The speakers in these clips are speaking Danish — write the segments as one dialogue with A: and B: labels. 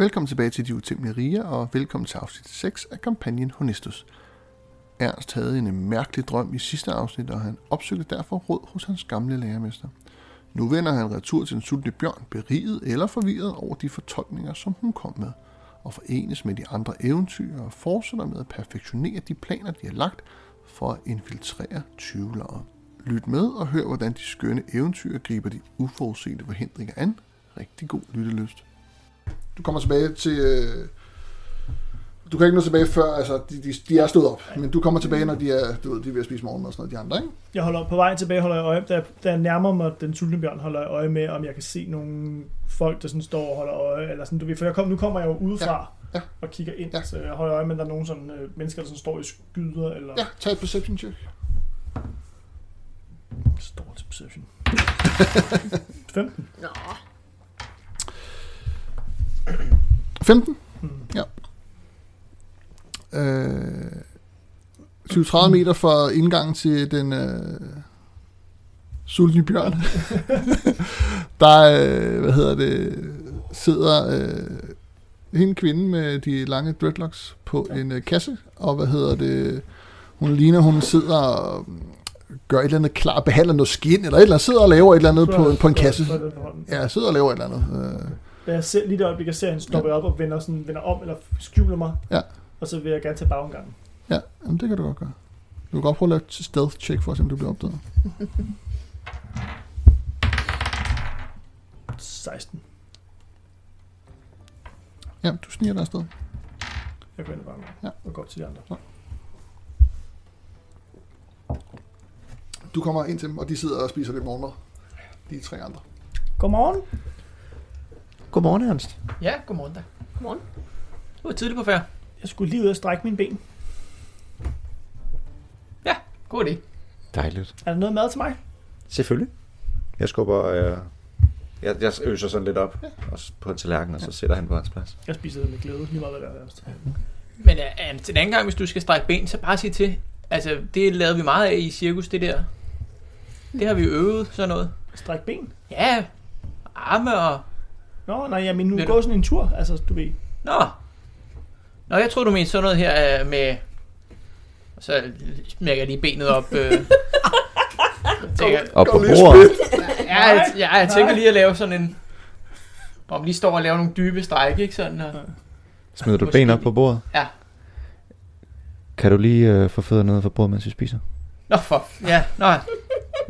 A: Velkommen tilbage til De Utæmmelige Riger, og velkommen til afsnit 6 af kampagnen Honestus. Ernst havde en mærkelig drøm i sidste afsnit, og han opsøgte derfor råd hos hans gamle lærermester. Nu vender han retur til den sultne bjørn, beriget eller forvirret over de fortolkninger, som hun kom med, og forenes med de andre eventyr og fortsætter med at perfektionere de planer, de har lagt for at infiltrere tvivlere. Lyt med og hør, hvordan de skønne eventyr griber de uforudsete forhindringer an. Rigtig god lyttelyst. Du kommer tilbage til... Øh, du kan ikke nå tilbage før, altså de, de, de er stået op, men du kommer tilbage, når de er, du ved, de er ved at spise morgenmad og sådan noget, de andre, ikke?
B: Jeg holder på vej tilbage, holder jeg øje, da, da jeg nærmer mig den sultne bjørn, holder jeg øje med, om jeg kan se nogle folk, der sådan står og holder øje, eller sådan, du ved, for jeg kom, nu kommer jeg jo udefra
A: Ja, ja.
B: og kigger ind,
A: Ja.
B: så jeg holder øje med, der er nogle sådan, øh, mennesker, der sådan står i skyder, eller
A: Ja, tag et perception check.
B: står til perception. 15.
C: Nå,
A: 15?
B: Mm.
A: Ja. Øh, 20-30 meter fra indgangen til den øh, sultne bjørn. der, øh, hvad hedder det, sidder øh, en kvinde med de lange dreadlocks på en øh, kasse, og hvad hedder det, hun ligner, hun sidder og gør et eller andet klar, behandler noget skin, eller et eller andet, sidder og laver et eller andet på, på en kasse. Ja, sidder og laver et eller andet. Øh,
B: Da jeg ser, lige det øjeblik, jeg ser hende stoppe op og vender, sådan, vender om, eller skjuler mig,
A: Ja.
B: og så vil jeg gerne tage bagomgangen.
A: Ja, jamen det kan du godt gøre. Du kan godt prøve at lave et stealth check for at se, om du bliver opdaget.
B: 16.
A: Ja, du sniger dig afsted.
B: Jeg går ind bare
A: Ja.
B: og går op til de andre.
A: Du kommer ind til dem, og de sidder og spiser lidt morgenmad. De tre andre.
B: Godmorgen.
D: Godmorgen, Ernst.
E: Ja, godmorgen da.
C: godmorgen.
E: Du er tidligt på færd.
B: Jeg skulle lige ud og strække mine ben.
E: Ja, god idé.
D: Dejligt.
B: Er der noget mad til mig?
D: Selvfølgelig. Jeg skubber... Øh, jeg, jeg øser sådan lidt op og s- på en tallerken, og så sætter han på hans plads.
B: Jeg spiser det med glæde, lige meget hvad der er. Altså.
E: Men uh, til den anden gang, hvis du skal strække ben, så bare sig til. Altså, det lavede vi meget af i cirkus, det der. Det har vi øvet, sådan noget.
B: Stræk ben?
E: Ja, arme og...
B: Nå, nej, jeg mener, nu
E: du-
B: sådan en tur, altså, du ved.
E: Nå. Nå, jeg tror du mente sådan noget her uh, med... Så smækker jeg lige benet op. Øh. Jeg tænker,
D: Op på bordet.
E: ja, jeg, ja, jeg tænker lige at lave sådan en... Hvor man lige står og laver nogle dybe stræk, ikke sådan? Og,
D: Smider du
E: Måske.
D: ben op på bordet?
E: Ja.
D: Kan du lige øh, få fødder ned fra bordet, mens vi spiser?
E: Nå, for... Ja, nå.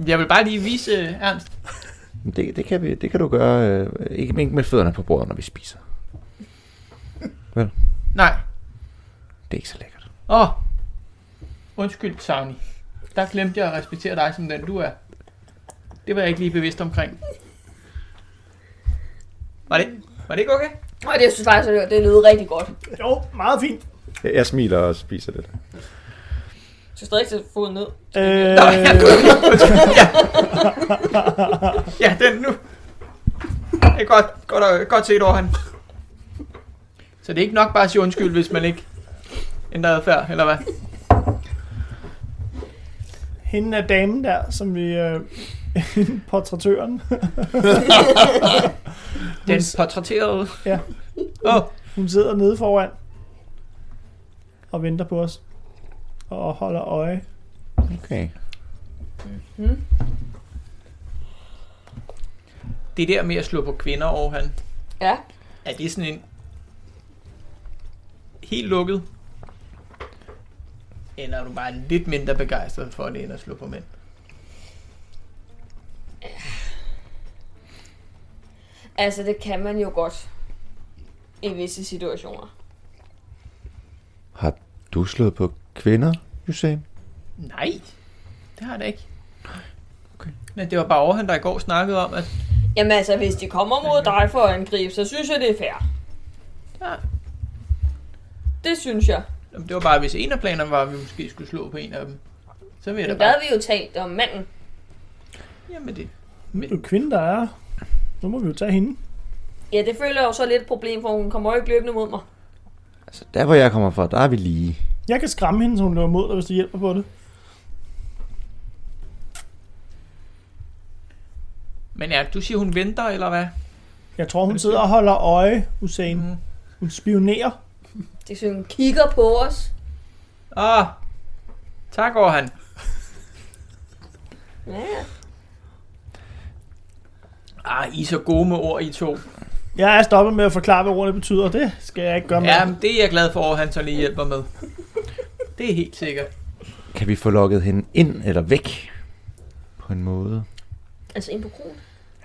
E: Jeg vil bare lige vise uh, Ernst.
D: Det, det, kan, vi, det kan du gøre. Øh, ikke, ikke med fødderne på bordet, når vi spiser.
E: Nej.
D: Det er ikke så lækkert.
E: Åh. Oh. Undskyld, Savni. Der glemte jeg at respektere dig som den du er. Det var jeg ikke lige bevidst omkring. Var det, var det ikke okay?
C: Og det jeg synes faktisk, at det lød rigtig godt.
B: Jo, meget fint.
D: Jeg, jeg smiler og spiser lidt.
C: Så stadig sætte foden ned.
B: Øh,
E: Nå, ja, ja. ja, den nu. Det er godt, godt, godt set over han. Så det er ikke nok bare at sige undskyld, hvis man ikke ændrer adfærd, eller hvad?
B: hende er damen der, som vi... Øh, portrættøren.
E: Den portrætterede.
B: Ja.
E: Oh,
B: Hun sidder nede foran og venter på os. Og holder øje.
D: Okay.
E: det der med at slå på kvinder over han.
C: Ja.
E: Er det sådan en helt lukket? Eller er du bare lidt mindre begejstret for det, end at slå på mænd?
C: Altså, det kan man jo godt i visse situationer.
D: Har du slået på kvinder, Hussein?
E: Nej, det har da ikke.
D: Okay.
E: Men det var bare overhånd, der i går snakkede om, at
C: Jamen altså, hvis de kommer mod dig for at angribe, så synes jeg, det er fair.
E: ja,
C: Det synes jeg.
E: jamen, det var bare, hvis en af planerne var, at vi måske skulle slå på en af dem. Så vil jeg da
C: Men der
E: bare...
C: havde vi jo talt om manden.
E: Jamen det...
B: Nu er det jo kvinde, der er. Nu må vi jo tage hende.
C: Ja, det føler jeg jo så lidt et problem, for hun kommer jo ikke løbende mod mig.
D: Altså, der hvor jeg kommer fra, der er vi lige.
B: Jeg kan skræmme hende, så hun løber mod dig, hvis det hjælper på det.
E: Men ja, du siger, hun venter, eller hvad?
B: Jeg tror, hun sidder og holder øje, Hussein.
E: Mhm.
B: Hun spionerer.
C: Det er sådan, hun kigger på os.
E: Ah, tak over han.
C: Ja, ja.
E: Ah, I er så gode med ord, I to.
B: Jeg er stoppet med at forklare, hvad ordene betyder. Det skal jeg ikke gøre med.
E: Ja, men det er jeg glad for, at han så lige hjælper med. Det er helt sikkert.
D: Kan vi få lukket hende ind eller væk? På en måde.
C: Altså ind på kronen.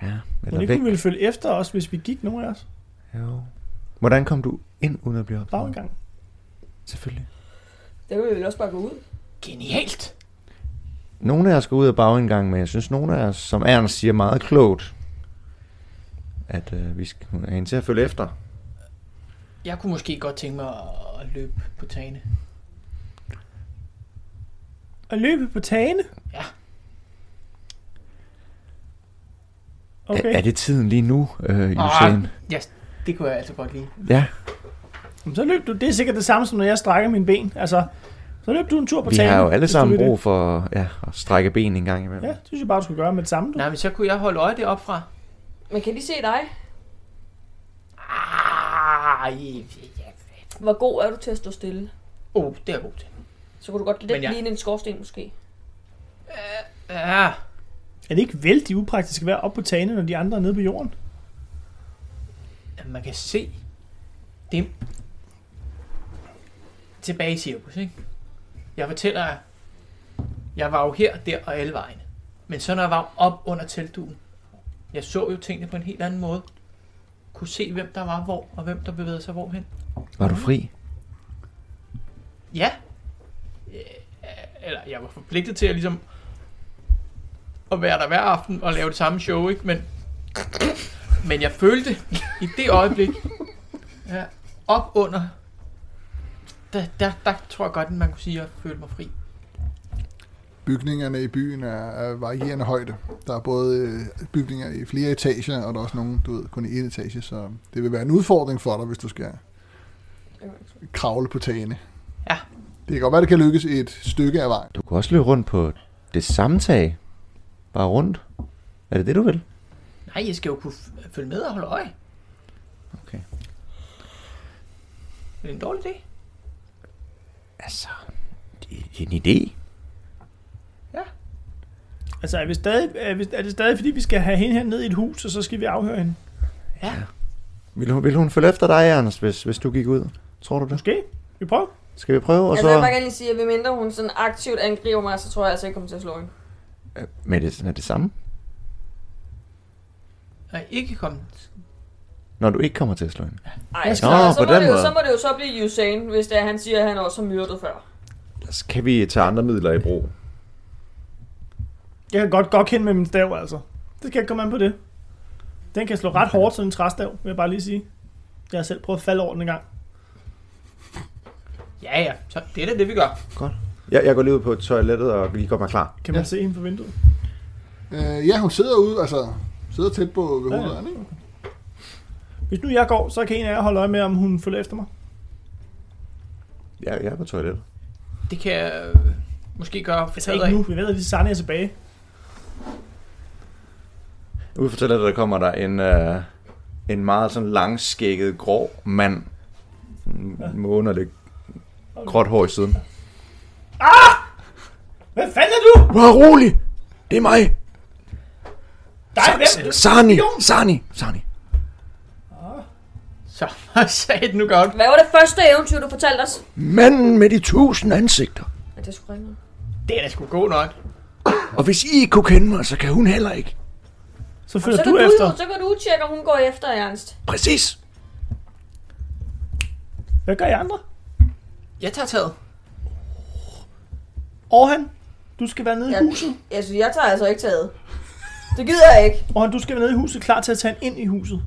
D: Ja,
B: Men
D: eller
B: det
D: væk.
B: kunne ville følge efter os, hvis vi gik nogen af os.
D: Jo. Hvordan kom du ind uden at blive
B: Bare
D: opdaget?
B: en gang.
D: Selvfølgelig.
C: Det vil vi vel også bare gå ud.
E: Genialt.
D: Nogle af os går ud af bagindgangen, men jeg synes, nogle af os, som Ernst siger meget klogt, at øh, vi skal have hende til at følge efter.
E: Jeg kunne måske godt tænke mig at løbe på tagene.
B: Og løbe på tagene?
E: Ja.
B: Okay.
D: Er, er det tiden lige nu, øh, Usain?
E: ja, det kunne jeg altså godt lide.
D: Ja,
B: Jamen, Så løb du. Det er sikkert det samme, som når jeg strækker mine ben. Altså, så løb du en tur på
D: vi
B: tagene.
D: har jo alle sammen
B: det.
D: brug for ja, at strække ben en gang imellem.
B: Ja, det synes jeg bare, du skulle gøre med det samme. Du.
E: Nej, men så kunne jeg holde øje deroppe fra.
C: Men kan de se dig?
E: Ah.
C: Hvor god er du til at stå stille?
E: Oh, det er jeg god til.
C: Så kunne du godt lidt
E: jeg-
C: ligne en skorsten måske.
E: Ja,
B: Er det ikke vældig upraktisk at være oppe på tagene, når de andre er nede på jorden?
E: Jamen, man kan se det tilbage i cirkus, ikke? Jeg fortæller jer, jeg var jo her, der og alle vegne. Men så når jeg var op under teltduen, jeg så jo tingene på en helt anden måde. Kunne se, hvem der var hvor, og hvem der bevægede sig hvorhen.
D: Var du fri?
E: Ja. Eller jeg var forpligtet til at ligesom at være der hver aften og lave det samme show, ikke? Men, men jeg følte i det øjeblik, ja, op under, der, der, der tror jeg godt, at man kunne sige, at jeg følte mig fri.
A: Bygningerne i byen er, er varierende højde. Der er både øh, bygninger i flere etager, og der er også nogle, du ved, kun i en etage, så det vil være en udfordring for dig, hvis du skal kravle på tagene.
E: Ja.
A: Det kan godt være, det kan lykkes et stykke af vejen.
D: Du kan også løbe rundt på det samme tag. Bare rundt. Er det det, du vil?
E: Nej, jeg skal jo kunne f- følge med og holde øje.
D: Okay.
E: Er det en dårlig idé?
D: Altså, det er en idé.
B: Altså, er, vi stadig, er, vi, er det stadig, fordi vi skal have hende her ned i et hus, og så skal vi afhøre hende?
E: Ja.
D: Vil hun, vil hun følge efter dig, Ernst, hvis, hvis du gik ud? Tror du det?
B: Måske. Vi prøver.
D: Skal vi prøve? Og
C: Altså, jeg vil
D: så...
C: bare gerne lige sige, at mindre hun sådan aktivt angriber mig, så tror jeg altså, jeg kommer til at slå hende.
D: Øh, Men det, er det samme?
E: Nej, ikke kommet.
D: Når du ikke kommer til at slå hende.
C: Ej,
B: Nå,
C: så, så,
D: på
C: må
D: den
C: det jo,
D: måde.
C: så må det jo så blive Usain, hvis det er, han siger, at han også har myrdet før.
D: Så kan vi tage andre midler i brug.
B: Jeg kan godt godt kende med min stav, altså. Det skal ikke komme an på det. Den kan slå ret hårdt, sådan en træstav, vil jeg bare lige sige. Jeg har selv prøvet at falde over den en gang.
E: Ja, ja, så det er da det, vi gør.
D: Jeg, jeg går lige ud på toilettet og lige gør mig klar.
B: Kan man se hende fra vinduet?
A: Øh, ja, hun sidder ude, altså sidder tæt på ved
B: Ja, ja.
A: hovedet, ikke?
B: Hvis nu jeg går, så kan en af jer holde øje med, om hun følger efter mig.
D: Jeg, jeg er på toilettet.
E: Det kan jeg øh, måske gøre
B: Altså ikke nu, vi ved, at Lisanne er tilbage.
D: Ude for toilettet, der kommer der en, øh, en meget sådan langskægget, grå mand.
B: Ja.
D: Med underligt gråt hår i siden.
B: Hvad fanden er du?
D: Var rolig! Det er mig!
B: Dig, hvem?
D: Sani! Sani! Sani!
E: Så sagde det nu godt.
C: Hvad var det første eventyr, du fortalte os?
D: Manden med de tusind ansigter.
C: Ja, det skulle ringe.
E: Det er da sgu god nok.
D: Og hvis I ikke kunne kende mig, så kan hun heller ikke.
B: Så følger du
C: du,
B: efter.
C: jo- så kan du tjekke, om hun går efter Ernst.
D: Præcis.
B: Hvad gør I andre?
E: Jeg tager taget.
B: Orhan, du skal være nede i
C: Ja.
B: huset.
C: Altså, jeg tager altså ikke taget. Det gider jeg ikke.
B: Orhan, du skal være nede i huset, klar til at tage hende ind i huset.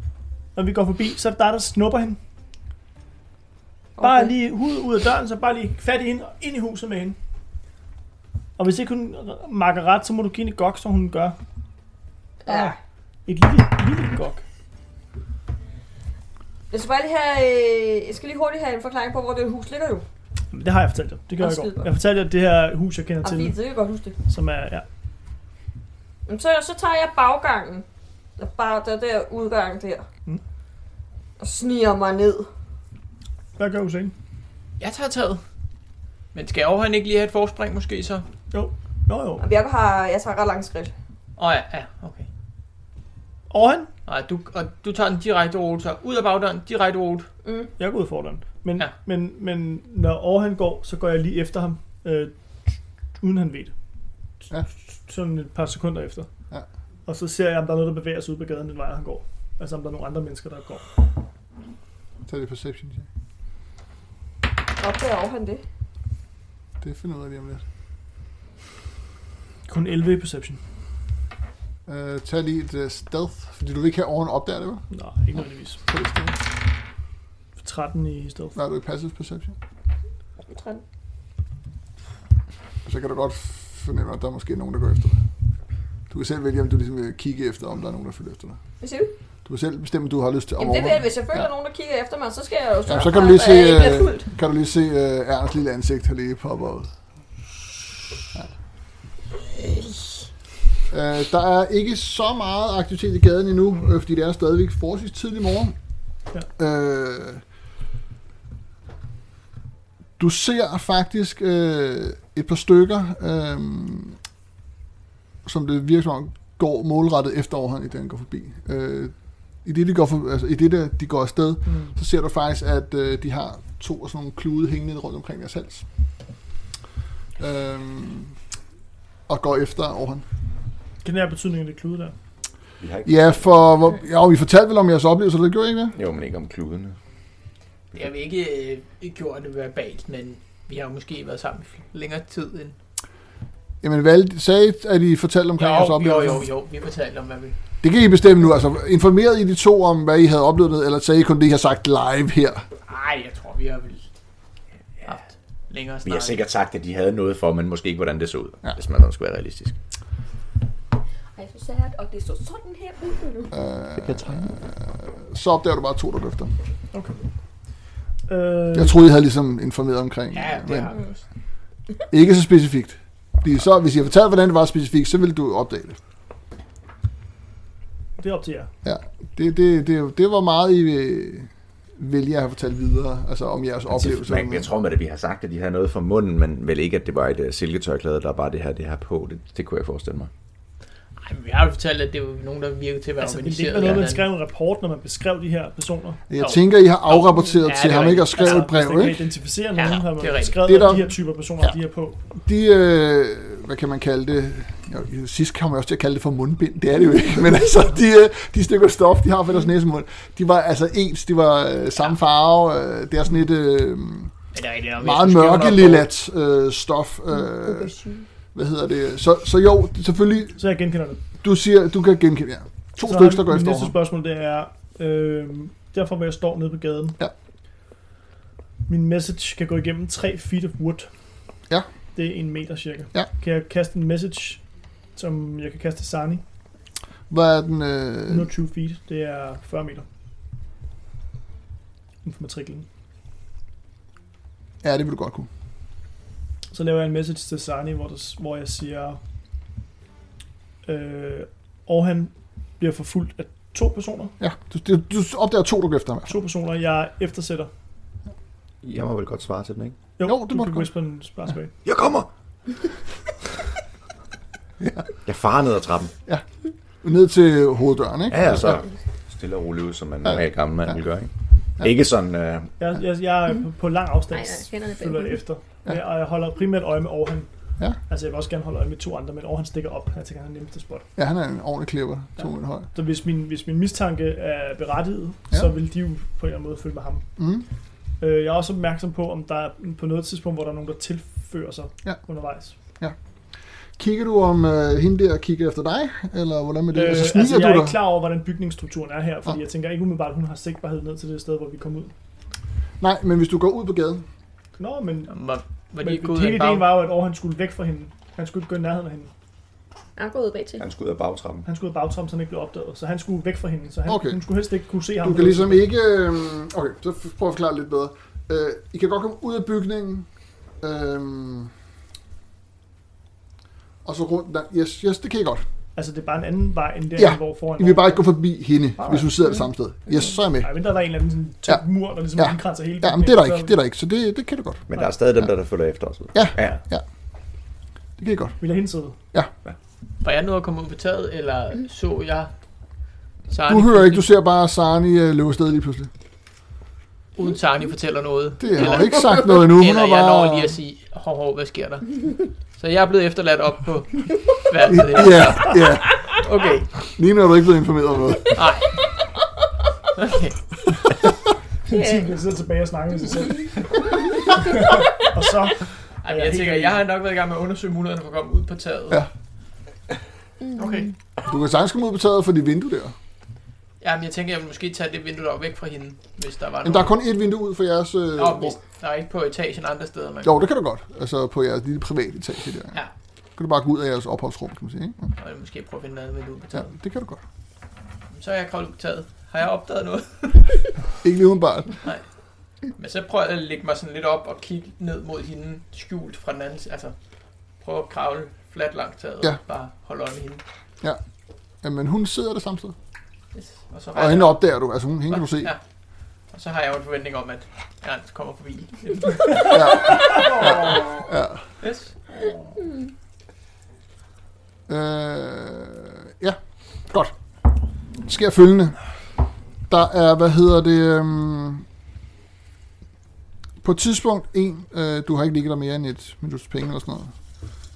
B: Når vi går forbi, så er det dig, der snupper hende. Bare
C: Okay.
B: lige ud, ud af døren, så bare lige fat i hende og ind i huset med hende. Og hvis ikke hun makker ret, så må du give hende et gok, så hun gør.
C: Ja.
B: Et lille, lille gok.
C: Jeg skal bare lige have, øh, jeg skal lige hurtigt have en forklaring på, hvor det hus ligger jo.
B: Men det har jeg fortalt dig. Det gør jeg
C: skide godt.
B: Jeg fortalte at det her hus, jeg kender
C: Og
B: til,
C: fint, så kan jeg godt huske det.
B: som er, ja.
C: Jamen, så, så tager jeg baggangen. Der, bare, der der udgang der.
B: Mm.
C: Og sniger mig ned.
B: Hvad gør Hussein?
E: Jeg tager taget. Men skal Overhånd ikke lige have et forspring måske så?
B: Jo. Nå jo.
C: Og Bjerke har, jeg tager ret langt skridt.
E: Åh oh, ja, ja, okay.
B: Overhånd?
E: Nej, du, og du tager den direkte rute, så ud af bagdøren, direkte rute.
C: Mm.
B: Jeg går ud for den. Men,
E: Ja.
B: ja. men, men når overhånd går, så går jeg lige efter ham, øh, uden han ved det.
A: Ja.
B: Sådan et par sekunder efter.
A: Ja.
B: Og så ser jeg, om der er noget, der bevæger sig ud på gaden, den vej han går. Altså om der er nogle andre mennesker, der går.
A: Tag det perception check.
C: Opdager overhånd det.
A: Det finder jeg ud af lige om lidt.
B: Kun 11 i perception.
A: Uh, tag lige et uh, stealth, fordi du vil ikke have oven opdager det, vel?
B: Nej, ikke nødvendigvis.
A: Det sted.
B: 13 i stealth.
A: Nej, du er i passive perception.
C: 13.
A: Så kan du godt fornemme, at der er måske nogen, der går efter dig. Du kan selv vælge, om du ligesom vil kigge efter, om der er nogen, der følger efter dig.
C: Hvad siger du?
A: Du kan selv bestemme, om du har lyst til at
C: Jamen det vil jeg, hvis jeg føler
A: Ja.
C: ja. nogen, der kigger efter mig, så skal jeg jo
A: Ja,
C: sørge
A: så kan du lige se, øh, kan du lige se uh, Ernst lille ansigt her lige poppe ud. Ja. Uh, der er ikke så meget aktivitet i gaden endnu, øh, fordi det er stadigvæk forholdsvis tidlig morgen. Ja. Uh, du ser faktisk uh, et par stykker, uh, som det virker som om går målrettet efter overhånd, i det han går forbi. Uh, i det, de går, for, altså, i det der, de går afsted,
B: Mm.
A: så ser du faktisk, at øh, de har to af sådan nogle klude hængende rundt omkring deres hals. Øhm, og går efter overhånd.
B: Kan det have betydning af det klude der?
D: Vi har ikke...
A: Ja, for hvor, ja, vi fortalte vel om jeres oplevelse, det gjorde I ikke det?
D: Jo, men ikke om kludene.
E: Jeg har ikke øh, gjort det verbalt, men vi har jo måske været sammen i længere tid end...
A: Jamen, hvad sagde, at I fortalte omkring jeres
E: Jo, jo,
A: oplevelse?
E: jo, jo, vi fortalte om, hvad vi...
A: Det kan I bestemme nu. Altså, informerede I de to om, hvad I havde oplevet, eller sagde I kun det, I har sagt live her?
E: Ej, jeg tror, vi har vel haft længere
D: Vi
E: snak.
D: har sikkert sagt, at de havde noget for, men måske ikke, hvordan det så ud,
A: Ja.
D: hvis man skulle være realistisk.
C: Ej, så og det så sådan her ud nu.
A: Øh, så opdager du bare to, der løfter.
B: Øh,
A: Jeg troede, I havde ligesom informeret omkring,
E: Ja, det
A: men
E: har vi også.
A: ikke så specifikt. Fordi så, hvis I har fortalt, hvordan det var specifikt, så ville du opdage det.
B: det er op til jer.
A: Ja, det, det, det, det var meget, I vil, vælge at have fortalt videre, altså om jeres oplevelser.
D: Man, jeg tror med det, vi har sagt, at de havde noget for munden, men vel ikke, at det var et uh, silketørklæde, der bare det her, det her på. Det, det kunne jeg forestille mig.
E: Ej, men vi har jo fortalt, at det var nogen, der virkede til at være
B: Altså, det
E: organiseret.
B: ikke være noget, man skrev en rapport, når man beskrev de her personer?
A: Jeg
E: Jo.
A: tænker, I har afrapporteret
E: Ja,
A: til
E: det
A: ham, ikke? Og skrevet et
B: hvis
A: brev,
B: kan
A: ikke?
B: identificere
E: Ja,
B: nogen, har
E: det er
B: man
E: rigtigt.
B: skrevet,
A: Det er der-
B: de her typer personer,
A: Ja.
B: de er på.
A: De, øh, hvad kan man kalde det? Jo, sidst kom jeg også til at kalde det for mundbind. Det er det jo ikke. Men altså, de, øh, de stykker stof, de har for deres næsemund, de var altså ens. De var øh, samme farve. Øh, det er sådan et øh,
E: det er vi
A: meget mørkelillat øh, stof. Øh, hvad hedder det? Så, så jo, selvfølgelig,
B: Så jeg genkender det.
A: du siger, du kan genkende, ja. To
B: så
A: stykker, der går efter
B: næste
A: ham.
B: spørgsmål, det er, øh, derfor hvor jeg står nede på gaden.
A: Ja.
B: Min message kan gå igennem 3 feet of wood.
A: Ja.
B: Det er en meter cirka.
A: Ja.
B: Kan jeg kaste en message, som jeg kan kaste til Sani?
A: Hvad er den? Øh,
B: 120 feet, det er 40 meter. Inden for matriklen.
A: ja, det vil du godt kunne.
B: Så laver jeg en message til Sani, hvor, der, hvor jeg siger, øh, og han bliver forfulgt af to personer.
A: Ja, du, du, du opdager to, der går efter ham.
B: To personer, jeg eftersætter.
D: Jeg må vel godt svare til den, ikke?
B: Jo,
A: Jo, det
B: du
A: må du
B: whisper en tilbage.
D: Jeg kommer! Jeg farer ned ad trappen.
A: Ned til hoveddøren, ikke?
D: Ja, ja, så stille og roligt ud, som man normalt gammel mand
A: Ja.
D: vil gøre, ikke?
A: Ja.
D: Ikke sådan... Uh,
B: Jeg, jeg, jeg er på, på lang afstand, følger efter.
A: Ja.
B: Ja. Og jeg holder primært øje med Orhan.
A: Ja.
B: Altså jeg vil også gerne holde øje med to andre, men Orhan stikker op. Jeg tænker, han er nemmeste spot.
A: Ja, han er en ordentlig klipper. To
B: Ja.
A: meter høj.
B: Så hvis min, hvis min mistanke er berettiget,
A: Ja.
B: ja. så vil de jo på en eller anden måde følge med ham.
A: Mm.
B: Øh, jeg er også opmærksom på, om der er på noget tidspunkt, hvor der er nogen, der tilfører sig
A: Ja.
B: undervejs.
A: Kigger du om øh, hende der kigger efter dig? Eller hvordan med det?
B: Øh,
A: altså,
B: altså, jeg er
A: du
B: ikke
A: dig?
B: klar over, hvordan bygningsstrukturen er her, fordi
A: Ja.
B: jeg tænker ikke umiddelbart, at hun har sigtbarhed ned til det sted, hvor vi kom ud.
A: Nej, men hvis du går ud på gaden.
B: Nå, men,
E: Var, var de
B: men
E: ikke
B: hele ideen
E: bag?
B: var jo, at Orhan skulle væk fra hende. Han skulle ikke gå i nærheden af hende.
C: Jeg går ud bag til.
D: han skulle ud af bagtrappen.
B: Han skulle ud af bagtrappen, så han ikke blev opdaget. Så han skulle væk fra hende, så han,
A: Okay.
B: hun skulle helst ikke kunne se ham.
A: Du kan ligesom ikke... Øh, okay, så f- prøv at forklare lidt bedre. Øh, I kan godt komme ud af bygningen. Øh, og så rundt der. Yes, yes, det kan I godt.
B: Altså, det er bare en anden vej, end der,
A: Ja,
B: hvor foran...
A: I vil bare ikke gå forbi hende,
B: Nej.
A: hvis hun sidder det samme sted. Yes, så er jeg med.
B: Nej, men der er der en eller anden sådan tyk
A: Ja.
B: mur, der ligesom
A: Ja.
B: ja. indkranser hele
A: Ja, men det er der ikke, det er der ikke, så det, det kan du godt.
D: Men der er stadig dem, der, der følger efter os.
A: Ja,
D: Ja.
A: det kan jeg godt.
B: Vil jeg hende sidde?
E: Var jeg nået at komme ud på taget, eller så jeg Sarni
A: Du hører ikke, du ser bare Sarni øh, løbe afsted lige pludselig.
E: Uden Sarni fortæller noget.
A: Det har hun ikke sagt noget endnu. Hun
E: Eller jeg når
A: bare...
E: lige at sige, hov, hov, hvad sker der? Så jeg er blevet efterladt op på værelset.
A: Ja, ja.
E: Okay,
A: Lige nu er du ikke blevet informeret om noget.
E: nej. Okay.
B: Yeah. Jeg sidder tilbage og snakker med sig selv. og så...
E: Ej, men jeg tænker, jeg har nok været i gang med at undersøge mulighederne for at komme ud på taget.
A: Ja.
E: Okay.
A: Du kan sagtens komme ud på taget for dit vindue der.
E: Ja, men jeg tænker, jeg vil måske tage det vindue der var væk fra hende, hvis der var
A: Men der er kun et vindue ud for jeres... Øh,
E: Nå,
A: rum.
E: hvis der er ikke på etagen andre steder, man
A: Jo, det kan du godt. Altså på jeres lille private etage der.
E: Ja.
A: kan du bare gå ud af jeres opholdsrum, kan man sige. Ikke?
E: Og måske prøve at finde noget vindue på
A: Ja,
E: taget.
A: det kan du godt.
E: Så er jeg kravlet på taget. Har jeg opdaget noget?
A: Ikke lige udenbart.
E: Men så prøver jeg at lægge mig sådan lidt op og kigge ned mod hende, skjult fra den anden side. Altså, prøve at kravle fladt langt taget
A: Ja.
E: og bare holde øje med hende.
A: Jamen, hun sidder det samme sted.
E: Yes. Og, så
A: Og hende opdager du. Altså, hun, hende kan du se.
E: Ja. Og så har jeg jo en forventning om, at Ernst kommer forbi.
A: Ja. ja.
E: Yes.
A: Øh, ja, godt. Der sker følgende. Der er, hvad hedder det... Øhm, på et tidspunkt, en, øh, du har ikke ligget der mere end et minuts penge eller sådan noget.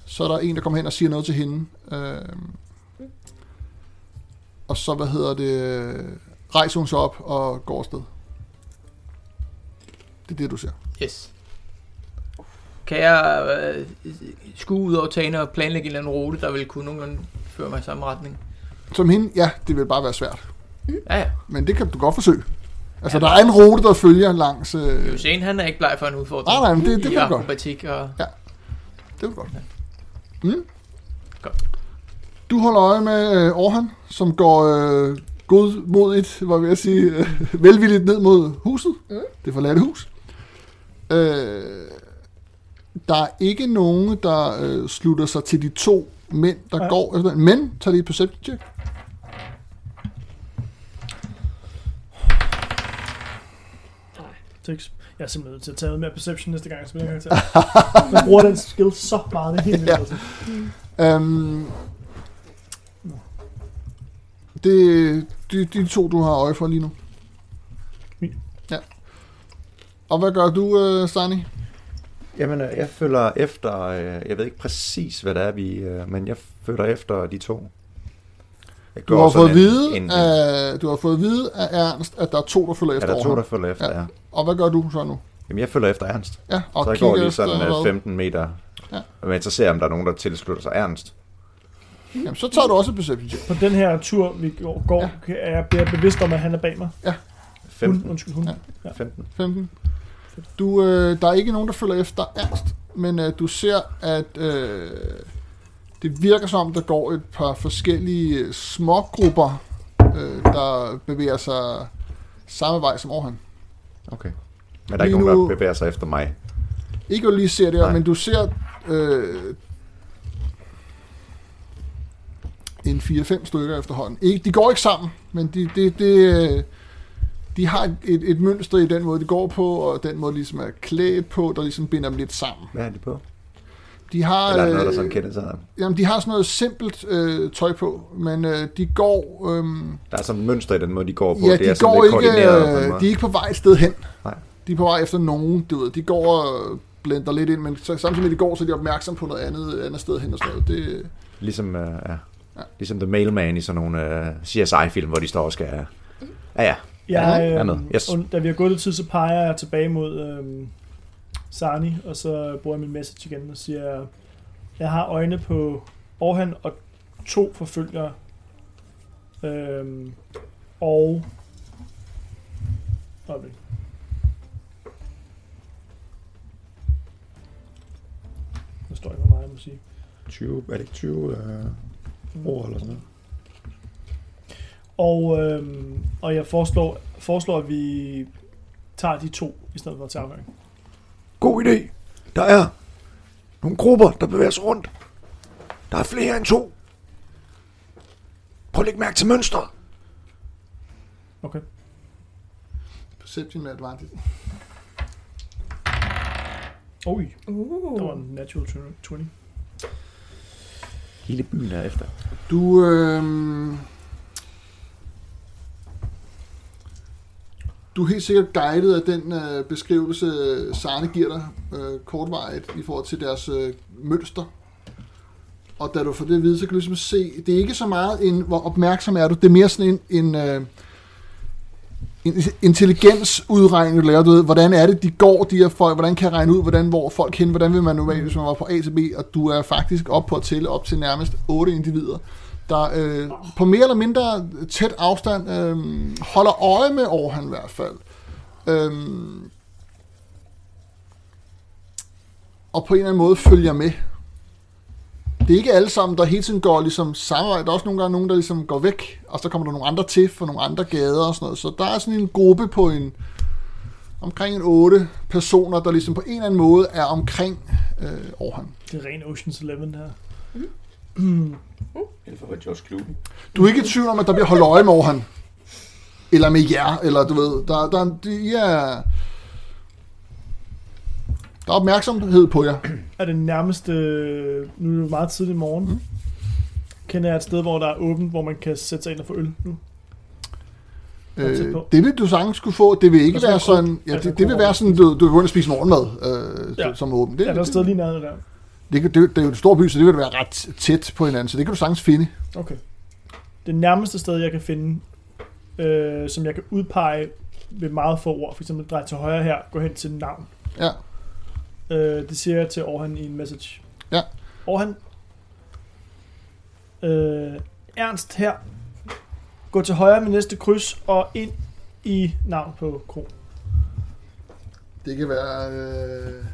A: Så er der en, der kommer hen og siger noget til hende. Øh, og så, hvad hedder det, rejser hun sig op og går afsted. Det er det, du ser.
E: Yes. Kan jeg øh, skue ud over tagene og planlægge en eller anden rute, der vil kunne nogenlunde føre mig i samme retning?
A: Som hende, ja, det vil bare være svært.
E: Ja, ja.
A: Men det kan du godt forsøge. Altså,
E: Ja.
A: der er en rute, der følger langs... Øh,
E: Hussein, han er ikke bleg for en udfordring.
A: Nej, nej, men det- det kan godt.
E: og...
A: Det er godt. Mm.
E: Godt.
A: Du holder øje med øh, Orhan, som går øh, godmodigt, var jeg ved at sige, øh, velvilligt ned mod huset. Mm. Det forladte hus. Øh, der er ikke nogen, der øh, slutter sig til de to mænd, der
B: Ja.
A: går efter Men, tager lige et perception check.
B: Seks. Jeg er simpelthen nødt til at tage noget mere perception næste gang, jeg spiller karakter. Man bruger den skill så meget, det er helt vildt.
A: Ja.
B: altså.
A: Um, det de, de to, du har øje for lige nu. Ja. Og hvad gør du, øh, Stani?
D: Jamen, øh, jeg følger efter, øh, jeg ved ikke præcis, hvad det er, vi, øh, men jeg følger efter de to. Jeg
A: Du har, fået
D: en-
A: vide
D: en,
A: af, du har fået at vide af Ernst, at der er to, der følger
D: er
A: efter
D: der to,
A: Orhan.
D: der følger efter,
A: Ja.
D: ja. ja.
A: Og hvad gør du så nu?
D: Jamen, jeg følger efter Ernst.
A: Ja, og
D: Så jeg
A: kigger
D: går lige
A: efter
D: sådan
A: hvad?
D: 15 meter.
A: Ja.
D: Men så ser jeg, om der er nogen, der tilslutter sig Ernst.
A: Jamen, så tager du også et perception check.
B: På den her tur, vi går, går ja. er jeg bliver bevidst om, at han er bag mig.
D: 15.
B: Hun, undskyld, hun.
A: Ja.
B: Ja.
D: 15.
A: 15. Du, øh, der er ikke nogen, der følger efter Ernst, men øh, du ser, at øh, det virker som, der går et par forskellige smågrupper, øh, der bevæger sig samme vej som Orhan.
D: Okay. Men der er ikke
A: Lige
D: nogen,
A: nu-
D: der bevæger sig efter mig.
A: Ikke at lige ser det her,
D: Nej.
A: men du ser øh, en 4-5 stykker efterhånden. Ikke, de går ikke sammen, men de, de, de, øh, de har et, et, mønster i den måde, de går på, og den måde, de ligesom er klædt på, der ligesom binder dem lidt sammen.
D: Hvad er de på?
A: De har,
D: Eller er noget, der
A: øh,
D: sådan kender sig?
A: jamen, de har sådan noget simpelt øh, tøj på, men øh, de går... Øh,
D: Der er sådan et mønster i den måde, de går på.
A: ja,
D: det
A: de
D: er sådan
A: går
D: lidt
A: ikke, øh, de er ikke på vej et sted hen.
D: Nej.
A: De er på vej efter nogen, du ved. De går og blender lidt ind, men samtidig med, de går, så er de opmærksom på noget andet, andet sted hen og sådan noget. Det,
D: Ligesom, øh, ja.
A: Ja.
D: ligesom The Mailman i sådan nogle øh, CSI-film, hvor de står og skal... Ja, ja.
B: Jeg,
D: er
B: øh,
D: med. Yes.
B: und- da vi har gået lidt tid, så peger jeg tilbage mod øh, Sarni, og så bruger jeg min message igen og siger, jeg har øjne på Orhan og to forfølgere. Øh, og... Øjeblik. Der står ikke, hvor meget jeg må sige.
D: 20, er det ikke 20 øh, ord eller sådan noget?
B: Og, øhm, og jeg foreslår, foreslår, at vi tager de to, i stedet for at tage afgang.
D: God idé. Der er nogle grupper, der bevæger sig rundt. Der er flere end to. at lægge mærke til mønstret.
B: Okay.
A: Perception med advantage.
B: Oj,
C: Uh.
B: der var en natural 20.
D: Hele byen er efter.
A: Du, øh, du er helt sikkert guidet af den øh, beskrivelse, Sarne giver dig øh, kortvarigt i forhold til deres øh, mønster. Og da du får det at vide, så kan du ligesom se, det er ikke så meget en, hvor opmærksom er du, det er mere sådan en, en, øh, en intelligensudregning, du laver, du ved, hvordan er det, de går, de her folk, hvordan kan jeg regne ud, hvordan hvor folk hen, hvordan vil man normalt, hvis man var på A til B, og du er faktisk op på at tælle op til nærmest otte individer, der øh, på mere eller mindre tæt afstand øh, holder øje med Orhan i hvert fald. Øh, og på en eller anden måde følger med. Det er ikke alle sammen, der hele tiden går ligesom samarbejde. Der er også nogle gange nogen, der ligesom går væk, og så kommer der nogle andre til for nogle andre gader og sådan noget. Så der er sådan en gruppe på en omkring en otte personer, der ligesom på en eller anden måde er omkring øh, Orhan.
B: Det er ren Ocean's Eleven her.
D: Eller for George Clooney.
A: Du er ikke i tvivl om, at der bliver holdt øje med Orhan. Eller med jer, eller du ved, der, der, de er, der er opmærksomhed på jer.
B: Er det nærmeste, nu er det meget tidligt i morgen, mm. kender jeg et sted, hvor der er åbent, hvor man kan sætte sig ind og få øl nu?
A: Øh, det vil du sagtens kunne få. Det vil ikke være sådan, ja, det, det vil være sådan, du, du kan gå ind og spise morgenmad øh,
B: Ja.
A: som er åben. Det,
B: Er der et
A: det,
B: sted lige nærmere der?
A: det, det, det, det, er jo en stor by, så det vil være ret tæt på hinanden, så det kan du sagtens finde.
B: Okay. Det nærmeste sted, jeg kan finde, øh, som jeg kan udpege ved meget få ord, for eksempel drej til højre her, gå hen til navn.
A: Ja.
B: Øh, det siger jeg til Orhan i en message.
A: Ja.
B: Orhan. Øh, Ernst her. Gå til højre med næste kryds og ind i navn på kro.
A: Det kan være... Øh...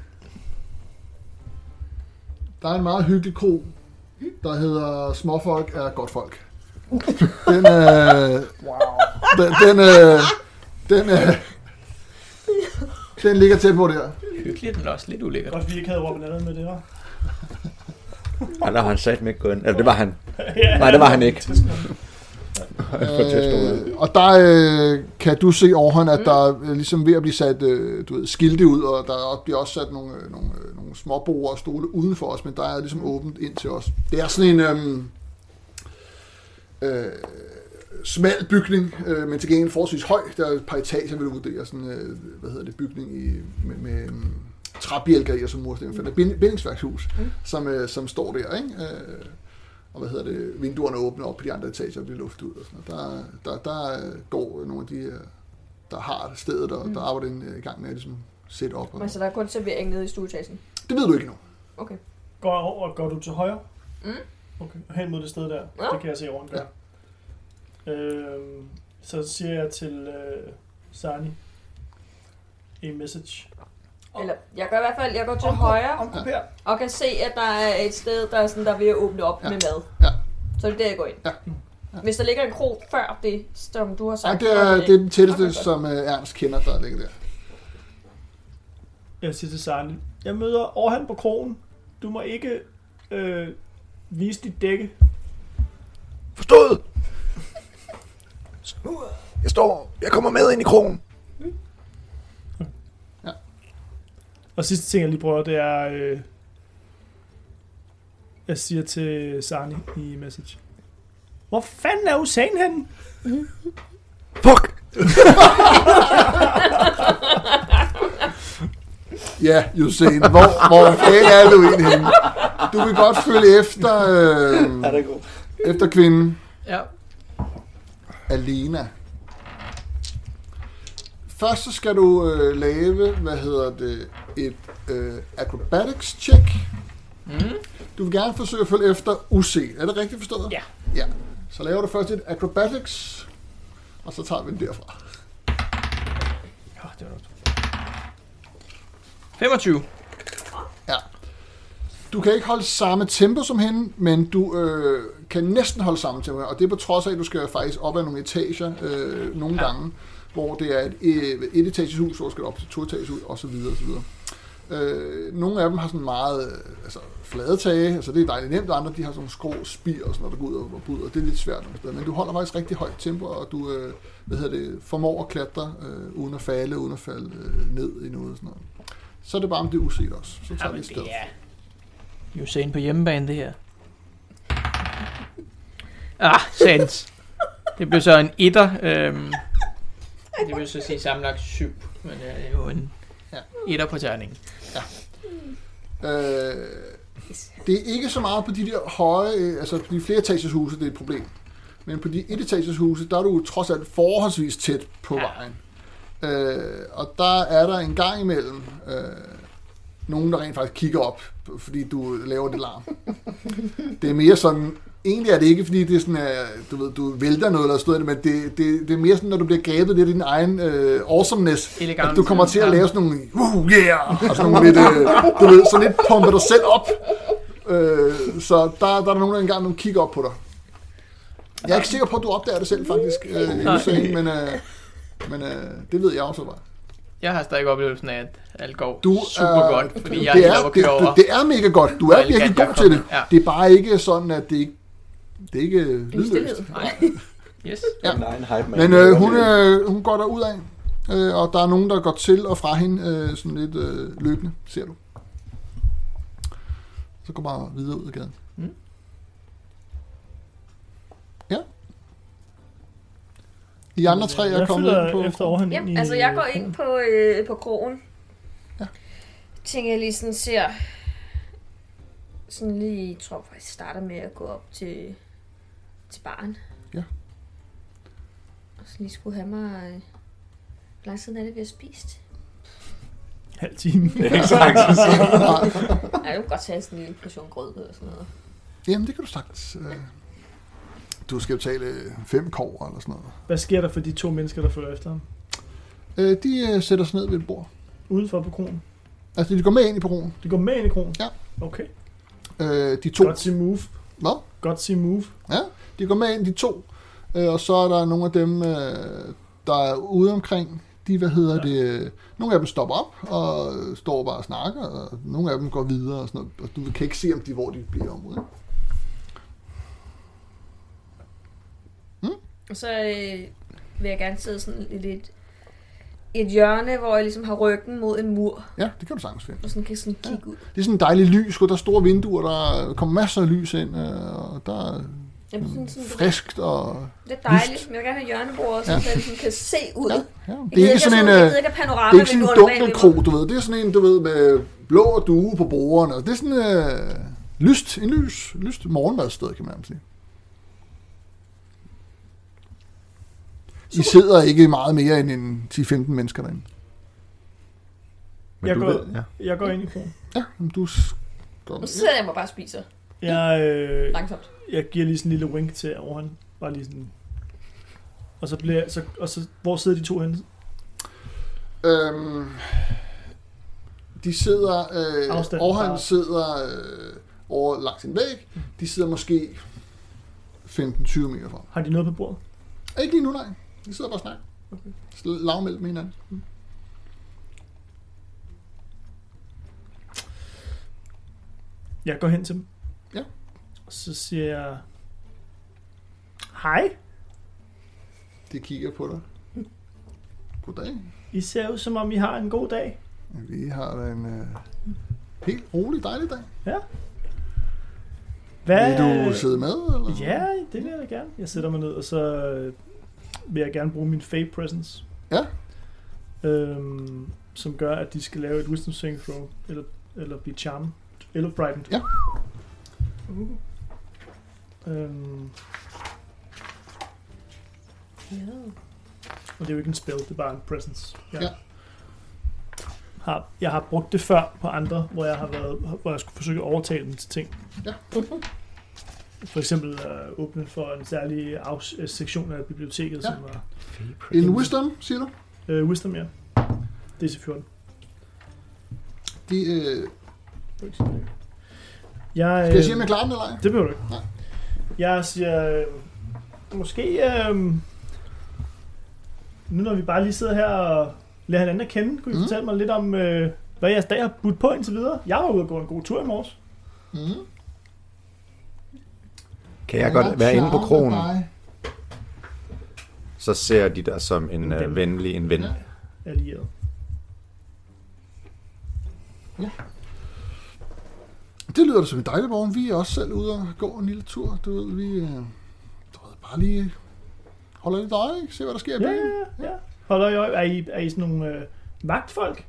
A: Der er en meget hyggelig kro, der hedder Småfolk er godt folk. Den, øh...
B: Wow.
A: den, den, øh... den, øh... den ligger tæt på der.
E: Hyggeligt, men også lidt ulækkert.
B: Godt, vi ikke havde Robin Allen med det, var.
D: Ja, der har han sat med gået ind. Eller det var han. Nej, det var han ikke.
A: Øh, og der øh, kan du se overhånd, at der er øh, ligesom ved at blive sat øh, du ved, skilte ud, og der bliver også sat nogle, øh, nogle, øh, nogle småbord og stole uden for os, men der er ligesom åbent ind til os. Det er sådan en øhm, øh, smal bygning, øh, men til gengæld forholdsvis høj. Der er et par etager, vil du vurdere, sådan øh, hvad hedder det, bygning i, med, med øhm, træbjælker i og som mursten. Det er et bind- bindingsværkshus, mm. som, øh, som står der, ikke? Øh, og hvad hedder det, vinduerne åbner op på de andre etager og bliver luftet ud og sådan noget. Der, der, der øh, går nogle af de, øh, der har stedet, og mm. der arbejder en, øh, i gang med at ligesom sætte op. Og,
C: Men så der er kun servering nede i stueetagen.
A: det ved du ikke nu.
C: Okay.
B: Går over, går du til højre?
C: Mm.
B: Okay, og hen mod det sted der.
C: Ja.
B: Det kan jeg se over gør. Øhm, så siger jeg til øh, Sani en message.
C: Eller, jeg går i hvert fald, jeg går til
B: Omkop-
C: højre,
B: Omkop her.
C: og kan se, at der er et sted, der er, sådan, der er ved at åbne op
A: Ja.
C: med mad.
A: Ja.
C: Så det er der, jeg går ind.
A: Ja.
C: Hvis der ligger en krog før det, som du har sagt.
A: det
C: så
A: er, det er den tætteste,
C: Okay,
A: som øh, Ernst kender, der ligger der.
B: Jeg siger til Sani, jeg møder overhand på krogen. Du må ikke øh, vise dit dække.
D: Forstået! Jeg står... Jeg kommer med ind i krogen.
B: Og sidste ting, jeg lige prøver, det er... Øh, jeg siger til Sani i message. Hvor fanden er Hussein henne?
D: Fuck!
A: Ja, Usain, hvor, hvor fanden er du egentlig henne? Du vil godt følge efter, øh,
D: Er det god?
A: efter kvinden.
E: Ja.
A: Alena. Først så skal du øh, lave, hvad hedder det, et øh, acrobatics check.
E: Mm.
A: Du vil gerne forsøge at følge efter uset. Er det rigtigt forstået?
B: Ja.
A: Ja. Så laver du først et acrobatics, og så tager vi den derfra.
B: Ja, det var noget.
E: 25.
A: Ja. Du kan ikke holde samme tempo som hende, men du øh, kan næsten holde samme tempo. Og det er på trods af, at du skal faktisk op ad nogle etager øh, nogle ja. gange, hvor det er et, øh, et etagers hus, hvor du skal op til to etagers hus, og så videre, og så videre. Øh, nogle af dem har sådan meget øh, altså, flade tage, altså det er dejligt nemt, og andre de har sådan nogle skrå spir og sådan noget, der går ud og bryder. Det er lidt svært nogle steder, men du holder faktisk rigtig højt tempo, og du øh, hvad hedder det, formår at klatre øh, uden at falde, uden at falde øh, ned i noget og sådan noget. Så er det bare, om det er uset også. Så tager
E: Jamen,
A: vi et sted.
E: det er Usain på hjemmebane, det her. Ah, sandt. Det blev så en etter. Øhm, det vil så sige sammenlagt syv. Men det er jo en
A: Ja.
E: etter på terningen.
A: Øh, det er ikke så meget på de der høje, øh, altså på de flere etagers huse, det er et problem. Men på de etagers huse, der er du trods alt forholdsvis tæt på
E: Ja.
A: ja. vejen. Øh, og der er der en gang imellem øh, nogen, der rent faktisk kigger op, fordi du laver det larm. det er mere sådan, egentlig er det ikke, fordi det er sådan, at du, ved, du vælter noget eller det, men det, det, det er mere sådan, når du bliver grebet lidt i din egen øh, awesomeness,
E: Elegant.
A: at du kommer til at lave sådan nogle, uh, yeah, og sådan nogle lidt, øh, du ved, sådan lidt pumpe dig selv op. Øh, så der, der er der nogen, der engang kigger op på dig. Jeg er ikke sikker på, at du opdager det selv, faktisk, øh,
E: Nej.
A: Usain, men, øh, men øh, det ved jeg også bare.
E: Jeg har stadig oplevelsen af, at alt går
A: Du
E: super
A: er-
E: godt, fordi jeg
A: det,
E: er
A: det, det, det er mega godt. Du er virkelig god til det.
E: Ja.
A: Det er bare ikke sådan, at det ikke det er ikke
C: Det er
A: lydløst.
C: stillhed.
E: Nej. Yes.
A: Ja.
D: Nej, en hype man.
A: Men øh, hun, øh, hun går der ud af, øh, og der er nogen, der går til og fra hende øh, sådan lidt øh, løbende, ser du. Så går bare videre ud af gaden.
E: Mm.
A: Ja. I andre tre er
B: jeg
A: kommet ind på...
B: efter
C: Jamen,
B: i
C: altså jeg går ind på, øh, på krogen.
A: Ja.
C: Tænker jeg lige sådan ser... Sådan lige, jeg tror faktisk jeg starter med at gå op til, til baren.
A: Ja.
C: Og så lige skulle have mig... øh, Hvor lang tid er det, vi har spist?
B: halv time.
D: Det er ikke så lang tid siden.
A: Nej,
C: jeg kunne godt tage sådan en lille portion grød og sådan noget.
A: Jamen, det kan du sagtens. Øh. Du skal jo tale fem kår eller sådan noget.
B: Hvad sker der for de to mennesker, der følger efter ham?
A: Øh, de øh, sætter sig ned ved et bord.
B: Udenfor på krogen.
A: Altså, de går med ind i perronen.
B: De går med ind i krogen?
A: Ja.
B: Okay.
A: Øh, de to...
B: Godt sige move.
A: Hvad?
B: Godt sige move.
A: Ja, de går med ind, de to. Øh, og så er der nogle af dem, øh, der er ude omkring. De, hvad hedder
B: Ja.
A: ja. det, øh, nogle af dem stopper op og står bare og snakker, og nogle af dem går videre og sådan noget. Og du kan ikke se, om de, hvor de bliver området. ikke?
C: Og så øh, vil jeg gerne sidde sådan lidt et hjørne, hvor jeg ligesom har ryggen mod en mur,
A: Ja, det kan du sagtens finde.
C: og sådan kan sådan kigge ud.
A: Det er sådan en dejlig lys, og der er store vinduer, der kommer masser af lys ind, øh, og der er
C: Jamen, sådan, sådan,
A: friskt og...
C: lidt dejligt, men jeg vil gerne have hjørnebordet, så
A: Ja.
C: jeg ligesom kan se ud.
A: Ja, ja. Det er ikke sådan en...
C: jeg
A: øh,
C: ikke have
A: Det er
C: panorama
A: ikke sådan en dunkelkrog, du ved. Det er sådan en, du ved, med blå og due på bordene. og Det er sådan øh, lyst, en lys, lyst morgenmadsted, kan man sige. I sidder ikke meget mere end en 10-15 mennesker derinde.
D: Men
B: Jeg
D: du
B: går,
D: ved, ja.
B: jeg går ind i krogen.
A: Ja, men du går...
C: Nu sidder jeg mig bare og spiser
B: Jeg, øh,
C: langsomt.
B: jeg giver lige sådan en lille wink til overhånd. Bare lige sådan... Og så bliver så, og så, hvor sidder de to henne?
A: Øhm, de sidder... Øh,
B: Afstand fra-
A: sidder øh, over langs en væg. De sidder måske 15-20 meter fra.
B: Har de noget på bordet?
A: Ikke lige nu, nej. De sidder bare og snakker. Okay. Lav mellem hinanden.
B: Jeg går hen til dem.
A: Ja.
B: Så siger jeg... Hej,
A: De kigger på dig. Goddag.
B: I ser ud som om I har en god dag.
A: Vi har da en øh, helt rolig, dejlig dag.
B: Hvad?
A: Vil du sidde med? Eller?
B: Ja, det vil jeg da gerne. Jeg sætter mig ned, og så øh, vil jeg gerne bruge min fate presence.
A: Ja.
B: Øhm, som gør, at de skal lave et wisdom saving throw, eller, eller blive charmed, eller frightened.
A: Ja.
B: Uh. Øhm,
C: Ja.
B: og det er jo ikke en spell, det er bare en presence. Jeg
A: Ja.
B: Har, jeg har brugt det før på andre, hvor jeg har været, hvor jeg skulle forsøge at overtale dem til ting.
A: Ja.
B: For eksempel uh, åbne for en særlig afs- øh, sektion af biblioteket,
A: Ja.
B: som var
A: En wisdom, siger du?
B: uh, wisdom, ja. DC 14.
A: De, øh,
B: Jeg,
A: skal jeg sige, om jeg klarer den eller ej?
B: Det behøver du ikke.
A: Nej.
B: Jeg siger, øh, måske, øh, nu når vi bare lige sidder her og lærer hinanden at kende, kunne I
A: Mhm.
B: fortælle mig lidt om, øh, Hvad er jeres dag har budt på indtil videre? Jeg var ude og gå en god tur i morges.
A: Mm.
D: Kan jeg godt være inde på kronen, så ser de dig som en
B: En
D: uh,
B: ven.
D: venlig en ven.
A: Ja.
B: Allieret.
A: Det lyder da som en dejlig morgen. Vi er også selv ude og gå en lille tur. Du ved, vi øh, du ved, bare lige holder lidt øje, se hvad der sker i
B: Ja,
A: byen.
B: ja, ja. Holder I øje? Er I, er I sådan nogle øh, vagtfolk?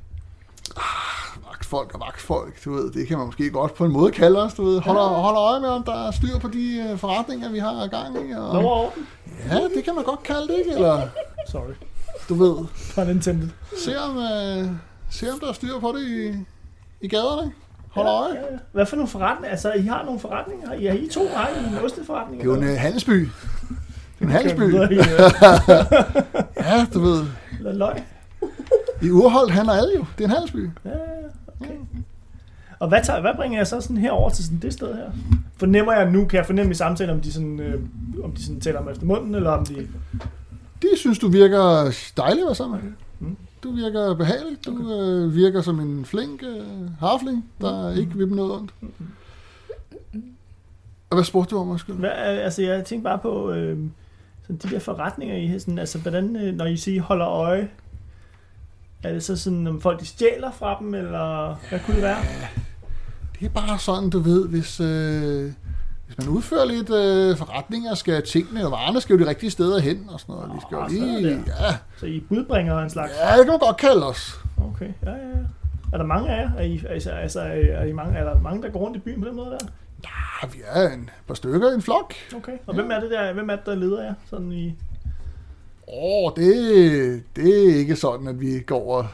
A: Vagtfolk og vagtfolk, du ved, det kan man måske godt på en måde kalde os, du ved. Holder, holder øje med, om der er styr på de øh, forretninger, vi har gang i.
B: Lov
A: Og,
B: og orden?
A: ja, det kan man godt kalde det, ikke? Eller,
B: Sorry.
A: du ved,
B: Pun intended.
A: se om, øh, se om der er styr på det i, i gaderne. Holder øje.
B: Ja, ja. Hvad for nogle forretninger? Altså, I har nogle forretninger? Har I, har I to? Har I en osteforretning?
A: Det er jo en
B: eller
A: øh, handelsby. Det er en handelsby. Ja, du ved.
B: Eller løg?
A: I Urholdt handler alle jo. Det er en handelsby.
B: Ja, ja, okay. Og hvad, tager, hvad bringer jeg så sådan her over til sådan det sted her? Fornemmer jeg nu, kan jeg fornemme i samtalen, om de sådan, øh, om de sådan taler om efter munden, eller om de...
A: Det synes du virker dejligt at være sammen med.
B: Mm.
A: Du virker behagelig. Du øh, virker som en flink øh, harfling, der ikke vil dem noget ondt. Og hvad spurgte du om, undskyld?
B: Hvad, altså, jeg tænkte bare på øh, sådan de der forretninger, I sådan, altså, hvordan, øh, når I siger, holder øje, er det så sådan, om folk de stjæler fra dem, eller hvad kunne det være?
A: Det er bare sådan, du ved, hvis, øh, hvis man udfører lidt øh, forretninger, skal tingene og varerne skal jo de rigtige steder hen og sådan noget. Vi skal jo
B: sådan
A: lige...
B: der.
A: Ja,
B: Så I budbringer en slags...
A: ja, det kan man godt kalde os.
B: Okay, ja, ja, ja. Er der mange af jer? Er, I, altså, altså, er, I mange, er der mange, der går rundt i byen på den måde der?
A: Ja, vi er en par stykker i en flok.
B: Okay. Og hvem er det der, hvem er det, der leder jer? Sådan i...
A: Åh, det, det er ikke sådan, at vi går og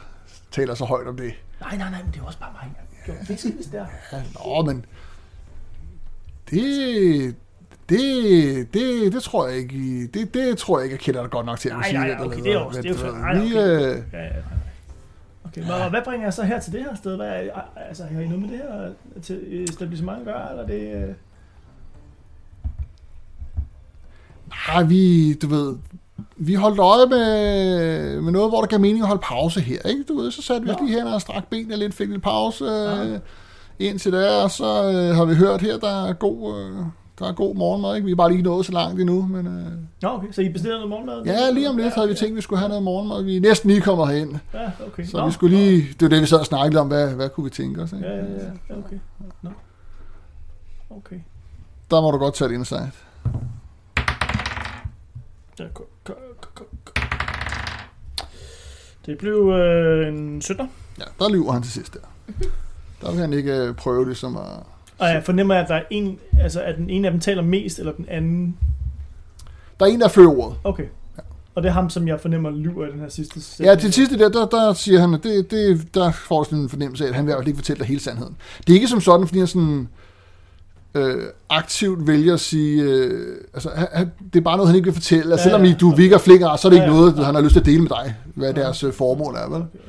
A: taler så højt om det.
B: Nej, nej, nej, men det er også bare mig. Jeg gjorde det er.
A: Ja, nå, men det, det, det, det tror jeg ikke, det, det tror jeg ikke, jeg kender dig godt nok til at
B: Nej,
A: sige.
B: nej,
A: der
B: okay, det er også- det er jo
A: ved,
B: Nej,
A: vi,
B: okay.
A: øh,
B: Ja, ja, ja. Okay, men og hvad bringer jeg så her til det her sted? Hvad er, altså, har I noget med det her til etablissement at gøre, eller er det... øh,
A: Nej, vi, du ved, vi holdt øje med, med noget, hvor der gav mening at holde pause her, ikke? Du ved, så satte vi os lige hen og strak benene lidt, fik lidt pause
B: Ja.
A: Indtil der, og så øh, har vi hørt her, der er god, øh, der er god morgenmad, ikke? Vi er bare lige ikke nået så langt endnu, men øh,
B: Nå, okay, så I bestiller noget morgenmad?
A: ja, lige om lidt havde vi tænkt, at vi skulle have noget morgenmad. Vi er næsten lige kommet herind,
B: Ja, okay.
A: så vi skulle lige, det var det, vi sad og snakkede om, hvad, hvad kunne vi tænke os, ikke?
B: Ja, ja, ja, ja, okay. Nå. Okay.
A: Der må du godt tage et insight.
B: Ja, Det blev øh, en 17.
A: Ja, der lyver han til sidst der. Der vil han ikke øh, prøve ligesom at...
B: Og jeg fornemmer, at der er en, altså at den ene af dem taler mest, eller den anden...
A: Der er en, der fører ordet.
B: Okay. Og det er ham, som jeg fornemmer lyver i den her sidste
A: Ja,
B: sætning.
A: til sidste der, der, der siger han, at det, det, der får sådan en fornemmelse af, at han vil ikke fortælle dig hele sandheden. Det er ikke som sådan, fordi han sådan øh, aktivt vælger at sige, øh, altså han, det er bare noget, han ikke vil fortælle. Altså,
B: Ja,
A: selvom
B: ja.
A: I, du virker flikker, så er det ikke
B: Ja, ja.
A: noget, han har lyst til at dele med dig, hvad
B: Ja.
A: deres øh, formål er, vel?
B: Okay, okay.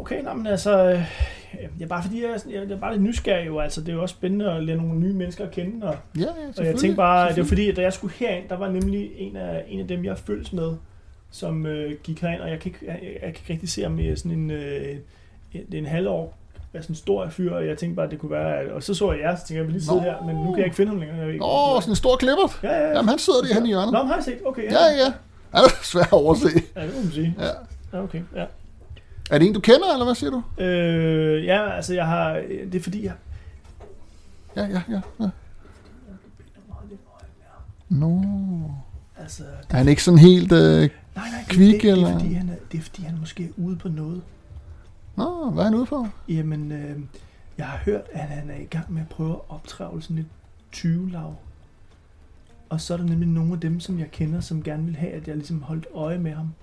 B: Okay, nå, men altså, øh, jeg er bare fordi, jeg, sådan- jeg er bare lidt nysgerrig jo, altså det er jo også spændende at lære nogle nye mennesker at kende, og,
A: Ja, ja,
B: og jeg tænkte bare, det var fordi, at da jeg skulle herind, der var nemlig en af, en af dem, jeg følges med, som øh, gik herind, og jeg kan, ikke, jeg, jeg kan ikke rigtig se ham i sådan en, øh, en, det en halvår, er sådan en stor fyr, og jeg tænkte bare, at det kunne være, at, og så så jeg jer, så tænkte jeg, jeg vil lige sidde
A: Nå.
B: her, men nu kan jeg ikke finde ham længere. Jeg ikke,
A: Åh, sådan en stor klippert.
B: ja, ja, ja.
A: Jamen, han sidder lige henne i hjørnet.
B: Nå, men har jeg set, okay,
A: Ja, ja. Han er svært at overse.
B: Ja, det må man sige.
A: Ja.
B: Ja, okay, ja.
A: Er det en, du kender, eller hvad siger du?
B: Øh, ja, altså jeg har, det er fordi, jeg,
A: Ja, ja, ja. ja. Nå.
B: altså, det,
A: Er han ikke sådan helt... Øh...
B: nej, nej, det,
A: Kvik,
B: det, det,
A: eller?
B: er, fordi, han er, det er fordi, han måske er ude på noget.
A: Nå, hvad er han ude på?
B: Jamen, øh, jeg har hørt, at han er i gang med at prøve at optravle sådan et 20-lav. Og så er der nemlig nogle af dem, som jeg kender, som gerne vil have, at jeg ligesom holdt øje med ham.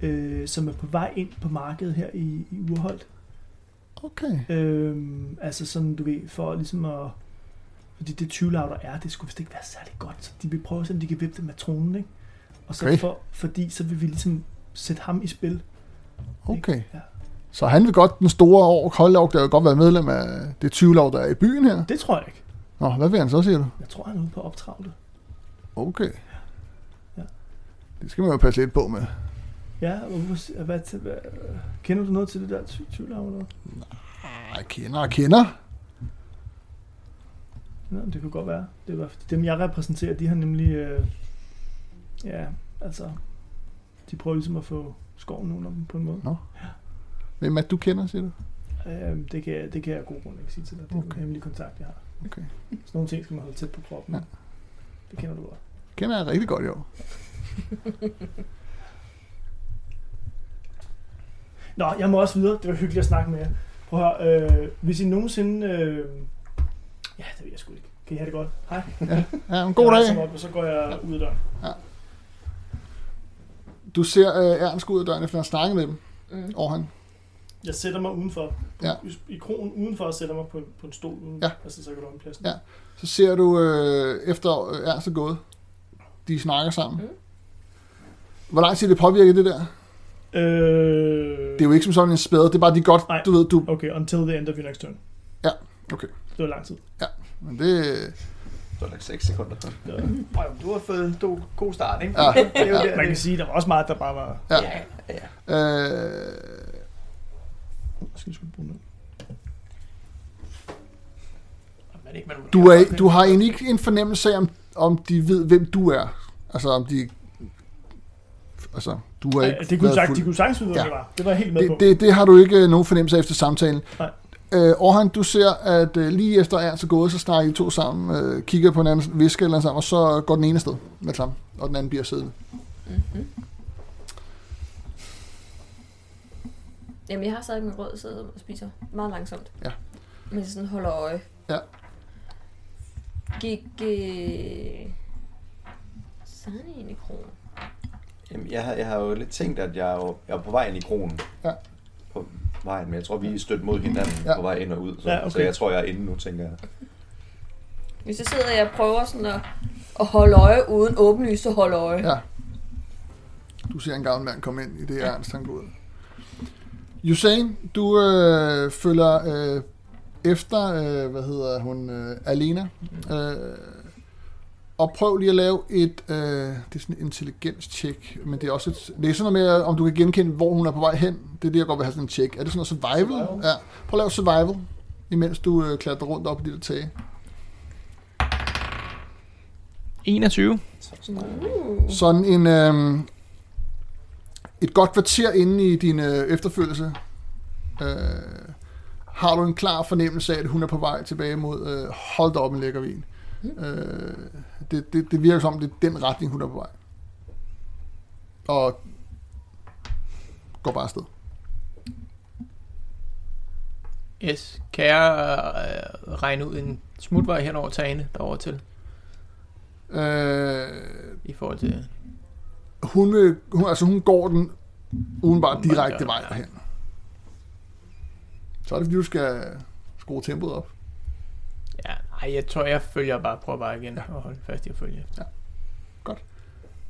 B: Øh, som er på vej ind på markedet her i, i Urholdt.
A: Okay.
B: Øhm, altså sådan, du ved, for ligesom at... Fordi det 20 der er, det skulle vist ikke være særlig godt. Så de vil prøve, at de kan vippe det med tronen, ikke? Og så
A: Okay.
B: for, fordi så vil vi ligesom sætte ham i spil.
A: Okay.
B: Ja.
A: Så han vil godt den store år, Koldlov, der vil godt være medlem af det 20 der er i byen her.
B: Det tror jeg ikke.
A: Nå, hvad vil han så, siger du?
B: Jeg tror, han er ude på at optravle.
A: Okay.
B: Ja.
A: Det skal man jo passe lidt på med.
B: Ja, og hvorfor, hvad, hvad, kender du noget til det der tvivlhavn? eller?
A: Jeg kender og kender.
B: Ja, det kunne godt være. Det var, dem, jeg repræsenterer, de har nemlig... Øh, ja, altså... De prøver ligesom at få skoven under dem på en måde.
A: Hvem er du kender, siger du?
B: Øh, det, kan jeg, det kan jeg af god grund ikke sige til dig. Det er okay. En hemmelig kontakt, jeg har.
A: Okay.
B: Sådan nogle ting skal man holde tæt på kroppen.
A: Ja.
B: Ja. Det kender du godt.
A: Kender jeg rigtig godt, jo.
B: Nå, jeg må også videre. Det var hyggeligt at snakke med jer. Prøv at høre, øh, hvis I nogensinde... Øh, ja, det ved jeg sgu ikke. Kan I have det godt? Hej.
A: Ja, en god
B: Jeg
A: dag.
B: Op, og så går jeg ud af døren.
A: Du ser uh, Ernst gå ud af døren, efter at have snakket med dem.
C: Mm.
A: Og han,
B: Jeg sætter mig udenfor.
A: Ja.
B: I, I krogen udenfor og sætter mig på en, på en stol. Uden,
A: Ja.
B: Altså, så kan du pladsen.
A: Ja. så ser du, uh, efter øh, Ernst er gået, de snakker sammen.
C: Mm.
A: Hvor lang tid det påvirker det der?
B: Øh,
A: Det er jo ikke som sådan en spæde, det er bare de godt,
B: Nej.
A: du ved, du...
B: Okay, until the end of your next turn.
A: Ja, okay.
B: Det var lang tid.
A: Men det,
D: Så er der 6 sekunder.
B: Ja.
E: Du har fået en do- god start, ikke?
A: Ja.
E: Det er jo der,
B: Man kan
E: det-
B: sige, at der var også meget, der bare var...
A: Ja.
E: Ja, ja.
A: øh,
B: Jeg skal sgu bruge noget.
E: Men ikke, man
A: du, er, du har egentlig ikke en fornemmelse af, om, om de ved, hvem du er. Altså, om de... Altså, du har ikke
B: Ja, det kunne sagt,
A: fuld-
B: de kunne sagtens vide, hvad
A: Ja.
B: det var. Det var helt med
A: det,
B: på.
A: det, det har du ikke øh, nogen fornemmelse af efter samtalen.
B: Nej.
A: Øh, Orhan, du ser, at øh, lige efter Ernst er gået, så snakker I to sammen, øh, kigger på hinanden, visker eller sammen, og så går den ene sted med det samme, og den anden bliver siddende.
C: Mm-hmm. Jamen, jeg har stadig min rød sidder og spiser meget langsomt.
A: Ja.
C: Men jeg sådan holder øje.
A: Ja.
C: Gik... Øh... Sådan ind i krogen.
D: Jamen, jeg, har, jeg har jo lidt tænkt, at jeg er, jo, jeg er på vej ind i kronen.
A: Ja.
D: På vejen, men jeg tror, vi er stødt mod hinanden
A: Ja.
D: ja. på vej ind og ud. Så,
B: Ja,
D: ja,
B: okay.
D: så jeg tror, jeg er inde nu, tænker jeg.
C: Hvis jeg sidder, jeg prøver sådan at, at holde øje uden åbenlyst at holde øje.
A: Ja. Du ser en gammel mand komme ind i det, Ernst han går ud. Usain, du øh, følger øh, efter, øh, hvad hedder hun, øh, Alena. Øh, og prøv lige at lave et, øh, det er sådan et intelligens-check, men det er også et, det er sådan noget med, om du kan genkende, hvor hun er på vej hen. Det er det, jeg godt vil have sådan en check. Er det sådan noget survival?
B: Survival.
A: Ja. Prøv at lave survival, imens du øh, klatrer rundt op i der tage.
E: 21.
C: Uh.
A: Sådan en, øh, et godt kvarter inde i din øh, efterfølgelse, øh, har du en klar fornemmelse af, at hun er på vej tilbage mod øh, hold op en lækker vin. Øh, det, det, det virker som, det er den retning, hun er på vej. Og går bare afsted.
E: Yes. Kan jeg øh, regne ud en smutvej hen over tagene derover til?
A: Øh,
E: I forhold til...
A: hun, vil, hun, altså hun går den udenbart
E: Udenbart,
A: direkte vej derhen. Så er det, fordi du skal skrue tempoet op.
E: Ja, nej, jeg tror, jeg følger bare, prøver bare igen ja. og holde fast i at følge efter.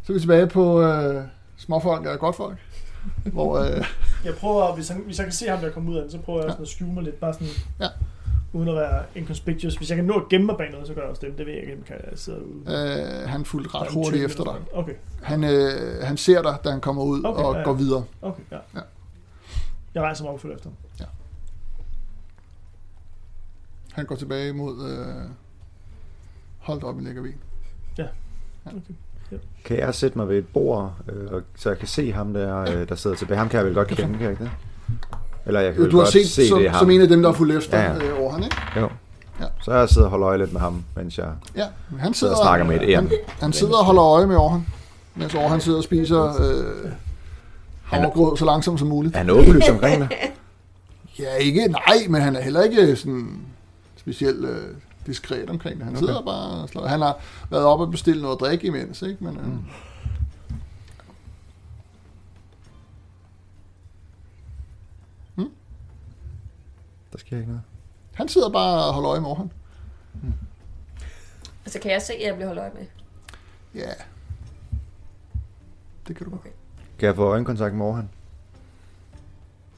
A: Så er vi tilbage på øh, småfolk eller godtfolk. hvor, øh,
B: Jeg prøver, hvis, han, hvis jeg kan se ham, der kommer ud af den, så prøver jeg sådan at skjule mig lidt, bare sådan,
A: Ja.
B: uden at være inconspicuous. Hvis jeg kan nå at gemme mig bag noget, så gør jeg også det. Det ved jeg ikke, om jeg kan sidde ude.
A: øh, han fulgte ret hurtigt efter dig.
B: Okay,
A: Han, øh, han ser dig, da han kommer ud
B: Okay,
A: og
B: ja, ja.
A: går videre.
B: okay, ja.
A: Ja.
B: Jeg rejser mig op og følger efter.
A: Han går tilbage mod øh, holdt op i lækker vin.
B: Okay.
D: Kan jeg sætte mig ved et bord, øh, og- så jeg kan se ham der, øh, der sidder tilbage? Ham kan jeg vel godt kende, kan jeg ikke det? Eller jeg kan vel
A: Du har
D: godt
A: set
D: se,
A: som,
D: det ham.
A: som en af dem, der har fulgt efter
D: Ja, ja.
A: øh, over han, ikke?
D: Jo.
A: Ja.
D: Så jeg sidder og holder øje lidt med ham, mens jeg
A: Ja, han
D: sidder
A: sidder,
D: og snakker med et æren.
A: han sidder og holder øje med Orhan, mens Orhan sidder og spiser øh, havregrød så langsomt som muligt.
D: Er han åbenlyst omkring det?
A: Ja, ikke, nej, men han er heller ikke sådan specielt øh, diskret omkring det. Han
D: Okay.
A: sidder bare og slår. Han har været oppe og bestilt noget at drikke imens, ikke? Men, øh,
D: Mm. Der sker ikke noget.
A: han sidder bare og holder øje med Orhan.
C: Altså, kan jeg se, at jeg bliver holdt øje med?
A: Ja. Det kan du godt.
C: Okay.
D: Kan jeg få øjenkontakt med Orhan?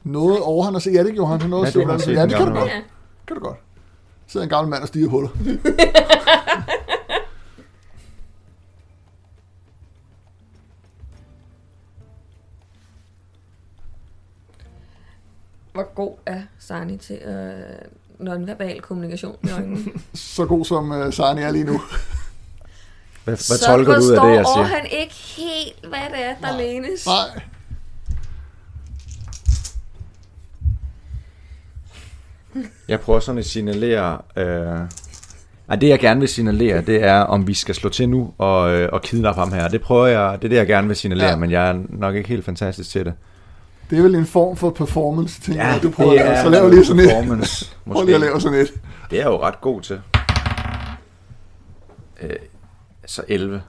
A: Noget over han at se. Ja, det gjorde han. Han nåede
D: Ja,
A: at se, det kan du godt.
C: Ja.
A: Kan du godt sidder en gammel mand og stiger huller.
C: Hvor god er Sani til øh, nonverbal kommunikation med øjnene?
A: Så god som øh, Sani er lige nu.
D: Hvad, hvad
C: så
D: tolker du ud af det, jeg siger?
C: Så forstår han ikke helt, hvad det er, der Nej. menes.
A: Nej.
D: Jeg prøver sådan at signalere... Øh... Ej, det jeg gerne vil signalere, det er, om vi skal slå til nu og, øh, og kidnappe ham her. Det prøver jeg, det er det, jeg gerne vil signalere,
A: Ja.
D: ja. men jeg er nok ikke helt fantastisk til det.
A: Det er vel en form for performance, tænker jeg, du prøver
D: det
A: at lave.
D: er
A: Så lav lige sådan et. Prøv lige at lave sådan et.
D: Det er jeg jo ret god til. Øh, så 11.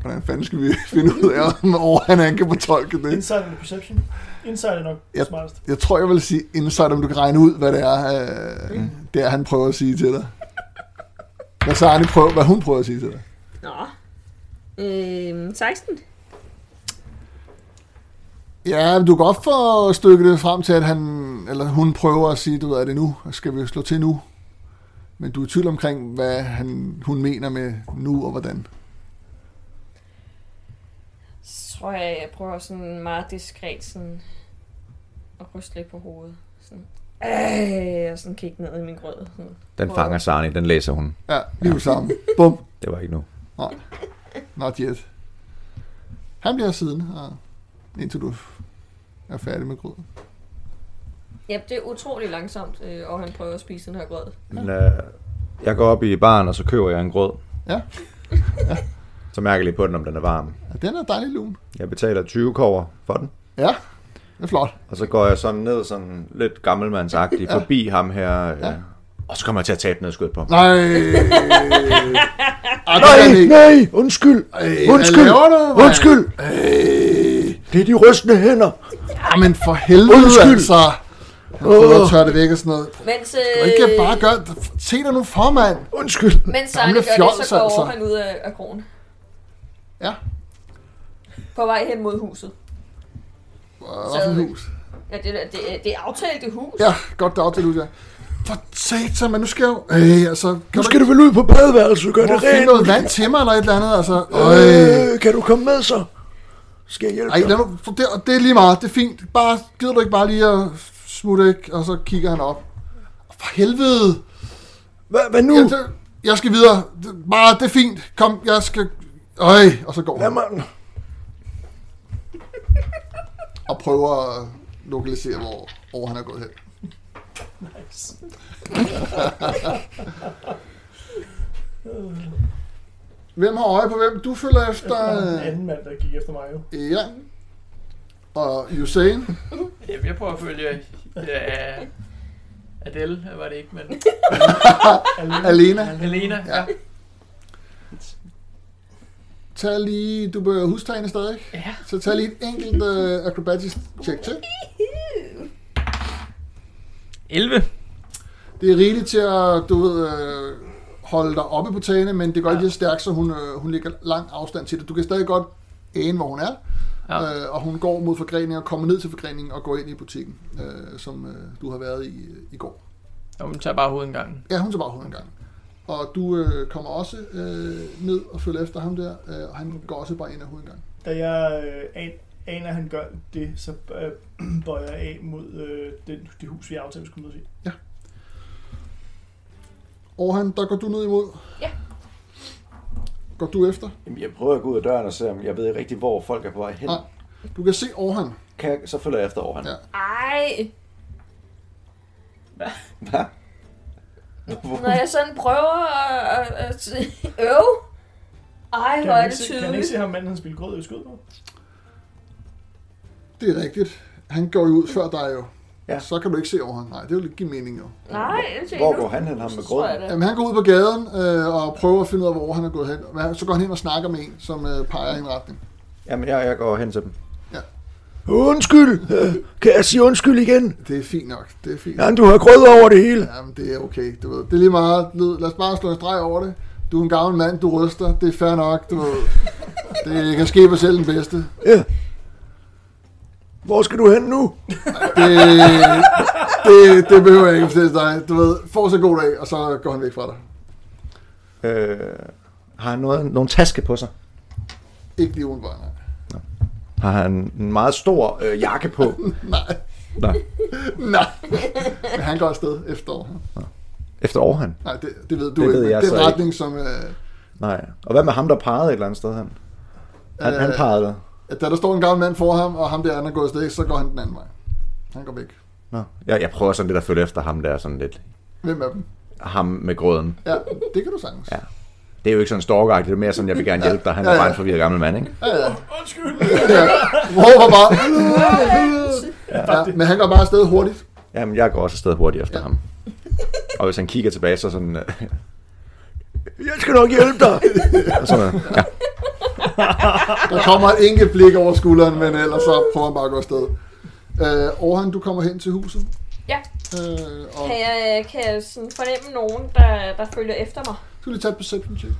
A: Hvordan fanden skal vi finde ud af, om han, han kan fortolke det?
B: Insight eller perception? Insight er nok
A: Ja.
B: smartest.
A: Jeg tror, jeg vil sige insight, om du kan regne ud, hvad det er, øh, det er han prøver at sige til dig. Hvad Sarni prøver, hvad hun prøver at sige til dig.
C: Nå. Øhm, 16.
A: Ja, du kan godt få stykket det frem til, at han, eller hun prøver at sige, du ved, er det nu? Skal vi slå til nu? Men du er i tvivl omkring, hvad han, hun mener med nu og hvordan.
C: Så tror jeg, jeg prøver sådan meget diskret sådan at ryste lidt på hovedet. Sådan. Øh, og sådan kigge ned i min grød. Sådan.
D: Den fanger Sarni, den læser hun.
A: Ja, lige nu sammen. Bum.
D: Det var ikke nu.
A: Nej, not yet. Han bliver siddende, og indtil du er færdig med grøden.
C: Ja, det er utrolig langsomt, øh, og han prøver at spise den her grød.
D: Men, øh, jeg går op i baren, og så køber jeg en grød.
A: Ja.
D: Så mærker jeg lige på den, om den er varm.
A: ja den er dejlig lun.
D: Jeg betaler 20 kover for den.
A: Ja, det er flot.
D: Og så går jeg sådan ned, sådan lidt gammelmandsagtigt, forbi ham her. Øh,
A: Ja.
D: Og så kommer jeg til at tabe noget skud på ham.
A: Nej. Ej, er ikke.
D: nej, undskyld.
A: Ej,
D: Undskyld.
A: du?
D: Undskyld.
A: Ej.
D: Det er de rystende hænder.
A: Jamen for helvede,
D: Undskyld.
A: altså. Jeg prøver at tørre det væk og sådan noget.
C: Mens,
A: Du kan ikke
C: øh,
A: bare gøre Se dig nu for, mand.
D: Undskyld.
C: mens Sarni
A: Gamle
C: gør det, så går
A: altså.
C: han ud af, af krogen.
A: Ja.
C: På vej hen mod huset.
A: Hvad for et hus?
C: Ja, det, er- det, er- det er aftalt hus.
A: Ja, godt det aftale ud, ja. For satan, men nu skal jeg jo... Øh, altså, kan
D: Nu skal du vel ud på badeværelset, gør
A: du
D: det rent.
A: noget vand til mig eller et eller andet, altså. Øh.
D: Øh, kan du komme med så? Skal jeg hjælpe
A: Ej,
D: dig?
A: lad nu, for det, det er lige meget, det er fint. Bare, gider du ikke bare lige at smutte ikke? Og så kigger han op. For helvede.
D: Hvad, hvad nu?
A: Det, jeg skal videre. Det, bare, det er fint. Kom, jeg skal... Øj, og så går
D: Lad
A: han
D: mig...
A: og prøver at lokalisere, hvor, hvor han er gået hen.
B: Nice.
A: Hvem har øje på hvem? Du følger efter...
B: en anden mand, der gik efter mig jo.
A: Ja. Og Usain.
E: Jamen, jeg prøver at følge ja, Adele, var det ikke, men
A: Alena.
E: Helena. Ja.
A: Tag lige... Du bør huske tegnet stadig.
E: ja.
A: Så tag lige et enkelt uh, acrobatics check til.
E: 11.
A: Det er rigeligt til at, du ved, øh, holde dig oppe på tagene, men det går ikke lige så stærkt, så hun, øh, hun ligger lang afstand til det. Du kan stadig godt ane, hvor hun er,
E: Ja.
A: øh, og hun går mod forgreningen og kommer ned til forgreningen og går ind i butikken, øh, som øh, du har været i øh, i går.
E: Nå, men tager bare hovedet en gang.
A: Ja, hun tager bare hovedet en gang. Og du øh, kommer også øh, ned og følger efter ham der, øh, og han går også bare ind af hovedet en gang.
B: Da jeg øh, an, aner, at han gør det, så øh, bøjer jeg af mod øh, det, det hus, vi aftalte, vi skulle mødes i.
A: Og han, der går du ned imod.
C: Ja.
A: Går du efter?
D: Jamen, jeg prøver at gå ud af døren og se, om jeg ved ikke rigtig, hvor folk er på vej hen.
A: Nej. Du kan se Orhan.
D: Kan jeg, så følger jeg efter over han.
A: Ja.
C: Ej,
D: Hvad?
C: Når jeg sådan prøver at, at, at øve. Ej,
B: Kan
C: hvor er det
B: se, kan ikke
C: tydeligt.
B: se ham, manden han spiller grød i skød på?
A: Det er rigtigt. Han går jo ud før dig jo.
D: Ja.
A: Så kan du ikke se Orhan. Nej, det vil ikke give mening jo.
C: Nej, det
D: Hvor går han hen, ham med
C: det.
A: Jamen, han går ud på gaden øh, og prøver at finde ud af, hvor han er gået hen. Så går han hen og snakker med en, som øh, peger i en retning.
D: Jamen, jeg, jeg går hen til dem. Undskyld! Kan jeg sige undskyld igen?
A: Det er fint nok. Det er fint.
D: Ja, du har grød over det hele.
A: Jamen, det er okay. Du ved. Det er lige meget. Lad os bare slå en streg over det. Du er en gammel mand, du ryster. Det er fair nok. Du ved. Det kan ske for selv den bedste.
D: Ja. Hvor skal du hen nu?
A: Det, det, det behøver jeg ikke at fortælle dig. Du ved, få så god dag, og så går han væk fra dig.
D: Øh, har han noget, nogle taske på sig?
A: Ikke lige udenfor, nej.
D: Har han en meget stor øh, jakke på?
A: Nej,
D: Nå,
A: nej. Men han går afsted efter Orhan.
D: efter Orhan?
A: Nej, det, det ved du
D: Det
A: ikke.
D: ved jeg
A: det er en
D: ikke.
A: retning, som... Øh,
D: Nej. Og hvad med ham, der pegede et eller andet sted hen? Han, han
A: Øh,
D: pegede der.
A: da der står en gammel mand for ham, og ham der anden er gået afsted, så går han den anden vej. Han går væk.
D: Nå. Jeg, jeg prøver sådan lidt at følge efter ham der, sådan lidt.
A: Hvem af dem?
D: Ham med grøden.
A: Ja, det kan du sagtens.
D: Ja. Det er jo ikke sådan stalker det er mere sådan, jeg vil gerne hjælpe dig. Han er
A: Ja, ja.
D: bare en forvirret gammel mand, ikke?
A: Ja, ja. Undskyld. ja. Råber bare. ja, men han går bare afsted hurtigt.
D: Jamen, jeg går også afsted hurtigt efter
A: Ja.
D: ja. ham. Og hvis han kigger tilbage, så sådan... Øh, jeg skal nok hjælpe dig! og sådan, ja.
A: Der kommer et enkelt blik over skulderen, men ellers så prøver han bare at gå afsted. Øh, Orhan, du kommer hen til huset.
C: Ja.
A: Øh, og
C: Kan jeg, kan jeg sådan fornemme nogen, der, der følger efter mig?
A: du skal lige tage et perception check.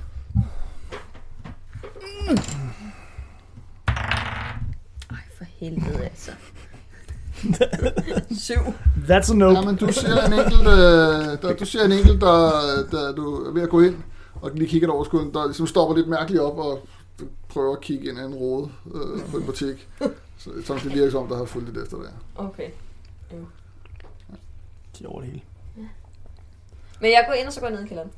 C: Ej, for helvede altså. Syv.
B: That's a no.
A: Ja, men du ser en enkelt, øh, der, du ser en enkelt, der, der du er ved at gå ind, og lige kigger over skulderen, der ligesom stopper lidt mærkeligt op, og prøver at kigge ind i en rode øh, på en butik. Så, så det virker som, der har fulgt lidt efter det.
C: Okay.
B: De er over det hele.
C: Men jeg går ind, og så går jeg ned i kælderen.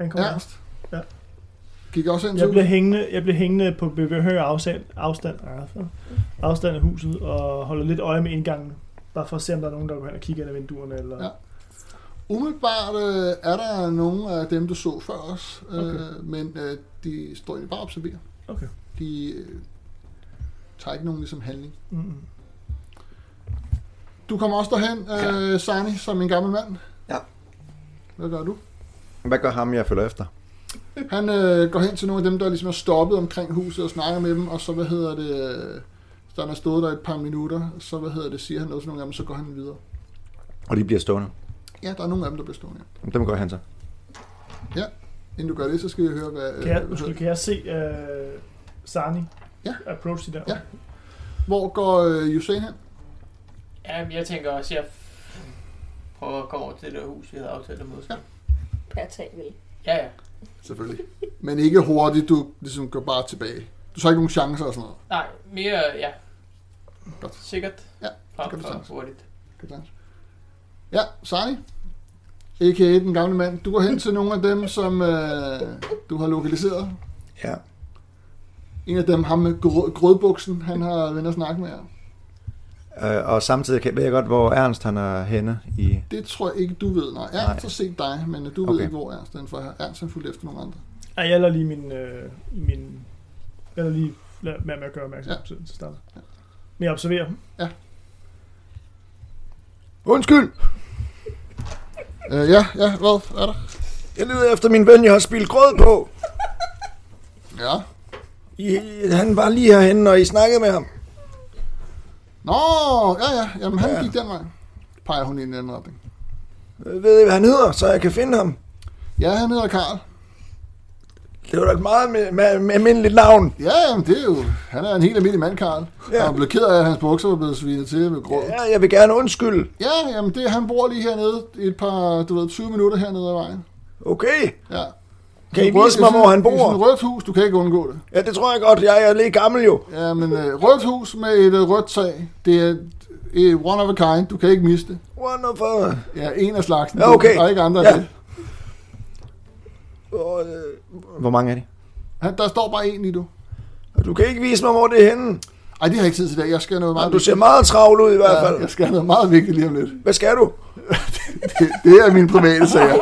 B: Han kommer
A: Ernst?
B: Ja.
A: Gik også ind
B: Jeg
A: til
B: bliver
A: huset?
B: hængende, jeg bliver hængende på behørig afstand, afstand, ah, afstand af huset og holder lidt øje med indgangen. Bare for at se, om der er nogen, der går hen og kigger ind ad vinduerne. Eller...
A: Ja. Umiddelbart øh, er der nogle af dem, du så før os, øh,
B: Okay.
A: men øh, de står egentlig bare og observerer.
B: Okay.
A: De øh, tager ikke nogen ligesom handling.
B: Mm-mm.
A: Du kommer også derhen, øh, Sani, som en gammel mand.
D: Ja.
A: Hvad gør du?
D: Hvad gør ham, jeg følger efter?
A: Han øh, går hen til nogle af dem, der ligesom er stoppet omkring huset og snakker med dem, og så, hvad hedder det, øh, så han har stået der et par minutter, så, hvad hedder det, siger han noget til nogle af dem, så går han videre.
D: Og de bliver stående.
A: Ja, der er nogle af dem, der bliver stående.
D: Dem går jeg hen til.
A: Inden du gør det, så skal vi høre, hvad...
B: Kan, jeg,
A: øh,
B: kan jeg se uh, Sani
A: Ja.
B: approach de der?
A: Ja. Hvor går øh, Usain hen?
E: Ja, men jeg tænker også, jeg prøver at komme over til det der hus, vi havde aftalt at mødes.
A: Ja.
E: Ja.
C: Per tag, vel?
E: ja, ja.
A: Selvfølgelig. Men ikke hurtigt, du ligesom går bare tilbage. Du tager ikke nogen chancer og sådan noget.
E: Nej, mere, ja.
A: Godt.
E: Sikkert.
A: Ja,
E: Frem
A: kan du sagtens.
E: hurtigt.
A: Det er klart. Ja, Sani. A.k.a. den gamle mand. Du går hen til nogle af dem, som øh, du har lokaliseret.
D: Ja.
A: En af dem, ham med grød, grødbuksen, han har vendt at snakke med jer.
D: Øh, og samtidig kan, ved jeg godt, hvor Ernst han er henne i...
A: Det tror jeg ikke, du ved. Nej, Ernst
D: Nej.
A: har set dig, men du ved
D: Okay.
A: ikke, hvor Ernst er. For Ernst har fulgt efter nogle andre.
B: Ej, jeg lader lige min... Øh, i min jeg lader lige lad være med at gøre opmærksom
A: Ja.
B: ja. til til start. Men jeg observerer dem.
D: Undskyld!
A: Øh, ja, ja, hvad er der?
D: Jeg leder efter min ven, jeg har spillet grød på.
A: Ja.
D: I, han var lige herhenne, og I snakkede med ham.
A: Nå, ja, ja. Jamen, han
D: Ja.
A: gik den vej. Peger hun i en anden retning.
D: Ved I, hvad han hedder, så jeg kan finde ham?
A: Ja, han hedder Karl.
D: Det var da et meget med, med, med almindeligt navn.
A: Ja, jamen, det er jo... Han er en helt almindelig mand, Karl. Ja. Han blev ked af, at hans bukser var blevet svinet til med gråd.
D: Ja, jeg vil gerne undskylde.
A: Ja, jamen, det, han bor lige hernede et par, du ved, 20 minutter hernede ad vejen.
D: Okay.
A: Ja.
D: Kan I vise mig,
A: det
D: hvor han
A: sådan- Det er
D: bor?
A: et rødt hus, du kan ikke undgå det.
D: Ja, det tror jeg godt. Jeg er lidt gammel jo.
A: Ja, men øh, rødt hus med et øh, rødt tag, det er et one of a kind, du kan ikke miste det.
D: Wonderful.
A: Ja, en af slagsen.
D: Ja, okay.
A: Der er ikke andre
D: Ja.
A: det.
D: Og, øh, hvor mange er de?
A: Han, der står bare en i du.
D: Du kan ikke vise mig, hvor det er henne.
A: Ej, det har jeg ikke tid til i dag. Jeg skal noget meget
D: Du ser meget travl ud i hvert
A: ja,
D: fald.
A: jeg skal noget meget vigtigt lige om lidt.
D: Hvad skal du?
A: Det, det er mine private sager,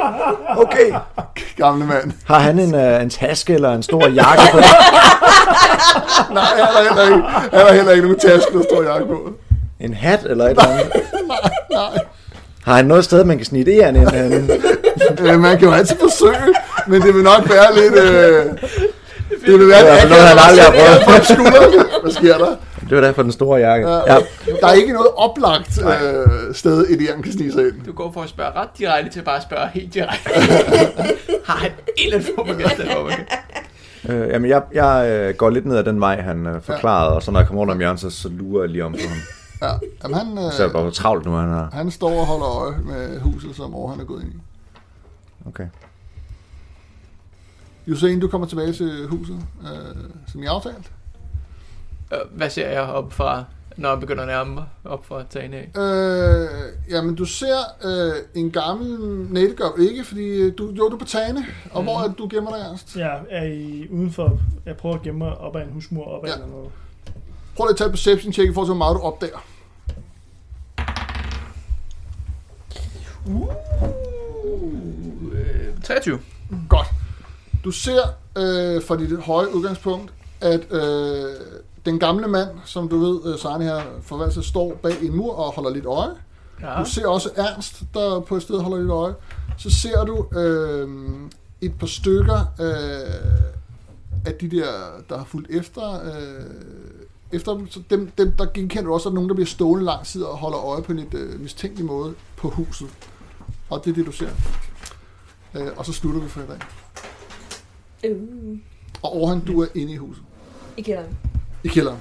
D: Okay.
A: gamle mand.
D: Har han en, uh, en taske eller en stor jakke på?
A: Nej, han har heller ikke, han har heller ikke nogen taske, der står jakke på.
D: en hat eller et eller andet?
A: Nej.
D: Har han noget sted, man kan snige det ind? En,
A: Øh, man kan jo altid forsøge, men det vil nok være lidt... Øh, det vil være
D: Det er fald noget, han aldrig har prøvet.
A: skulderen. Hvad sker der?
D: det var derfor den store jakke.
A: Ja.
D: Ja.
A: Der er ikke noget oplagt øh, sted, Elian kan snige sig ind.
E: Du går for at spørge ret direkte til bare at spørge helt direkte. Har han en eller anden form for.
D: Øh, jamen, jeg, jeg øh, går lidt ned ad den vej, han øh, forklarede, og så når jeg kommer rundt om hjørnet, så, så lurer jeg lige om på ham.
A: Ja. Jamen, han,
D: Så er jeg
A: øh,
D: bare travlt nu, han har.
A: han står og holder øje med huset, som over han er gået ind i.
D: Okay.
A: Usain, du kommer tilbage til huset, øh, som jeg aftalt.
E: Øh, Hvad ser jeg op fra, når jeg begynder at nærme mig op fra tagen af?
A: Øh, jamen, du ser øh, en gammel... Nej, det gør du ikke, fordi øh, du, jo, du er på tagene. Og
E: Mhm.
A: hvor er det, du gemmer dig, Ernst?
B: Jeg er i, udenfor. Jeg prøver at gemme mig op ad en husmur, op ad
A: Ja.
B: ja. noget.
A: Prøv lige at tage et perception check i forhold til, hvor meget du opdager.
E: Øh, 23.
A: Godt. Du ser øh, fra dit høje udgangspunkt, at øh, den gamle mand, som du ved, øh, Sarne her forvalter, står bag en mur og holder lidt øje.
E: Ja.
A: Du ser også Ernst, der på et sted holder lidt øje. Så ser du øh, et par stykker øh, af de der, der har fulgt efter. Øh, efter dem, så dem, dem, der genkender du også, at nogen, der bliver stående lang tid og holder øje på en lidt øh, mistænkelig måde på huset. Og det er det, du ser. Øh, og så slutter vi for i dag.
C: Uh,
A: Og Orhan, du er inde i huset.
C: I kælderen.
A: I kælderen.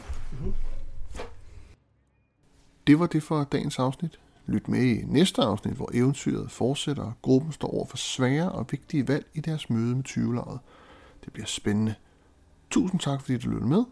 A: Det var det for dagens afsnit. Lyt med i næste afsnit, hvor eventyret fortsætter, og gruppen står over for svære og vigtige valg i deres møde med 20 Det bliver spændende. Tusind tak, fordi du lyttede med.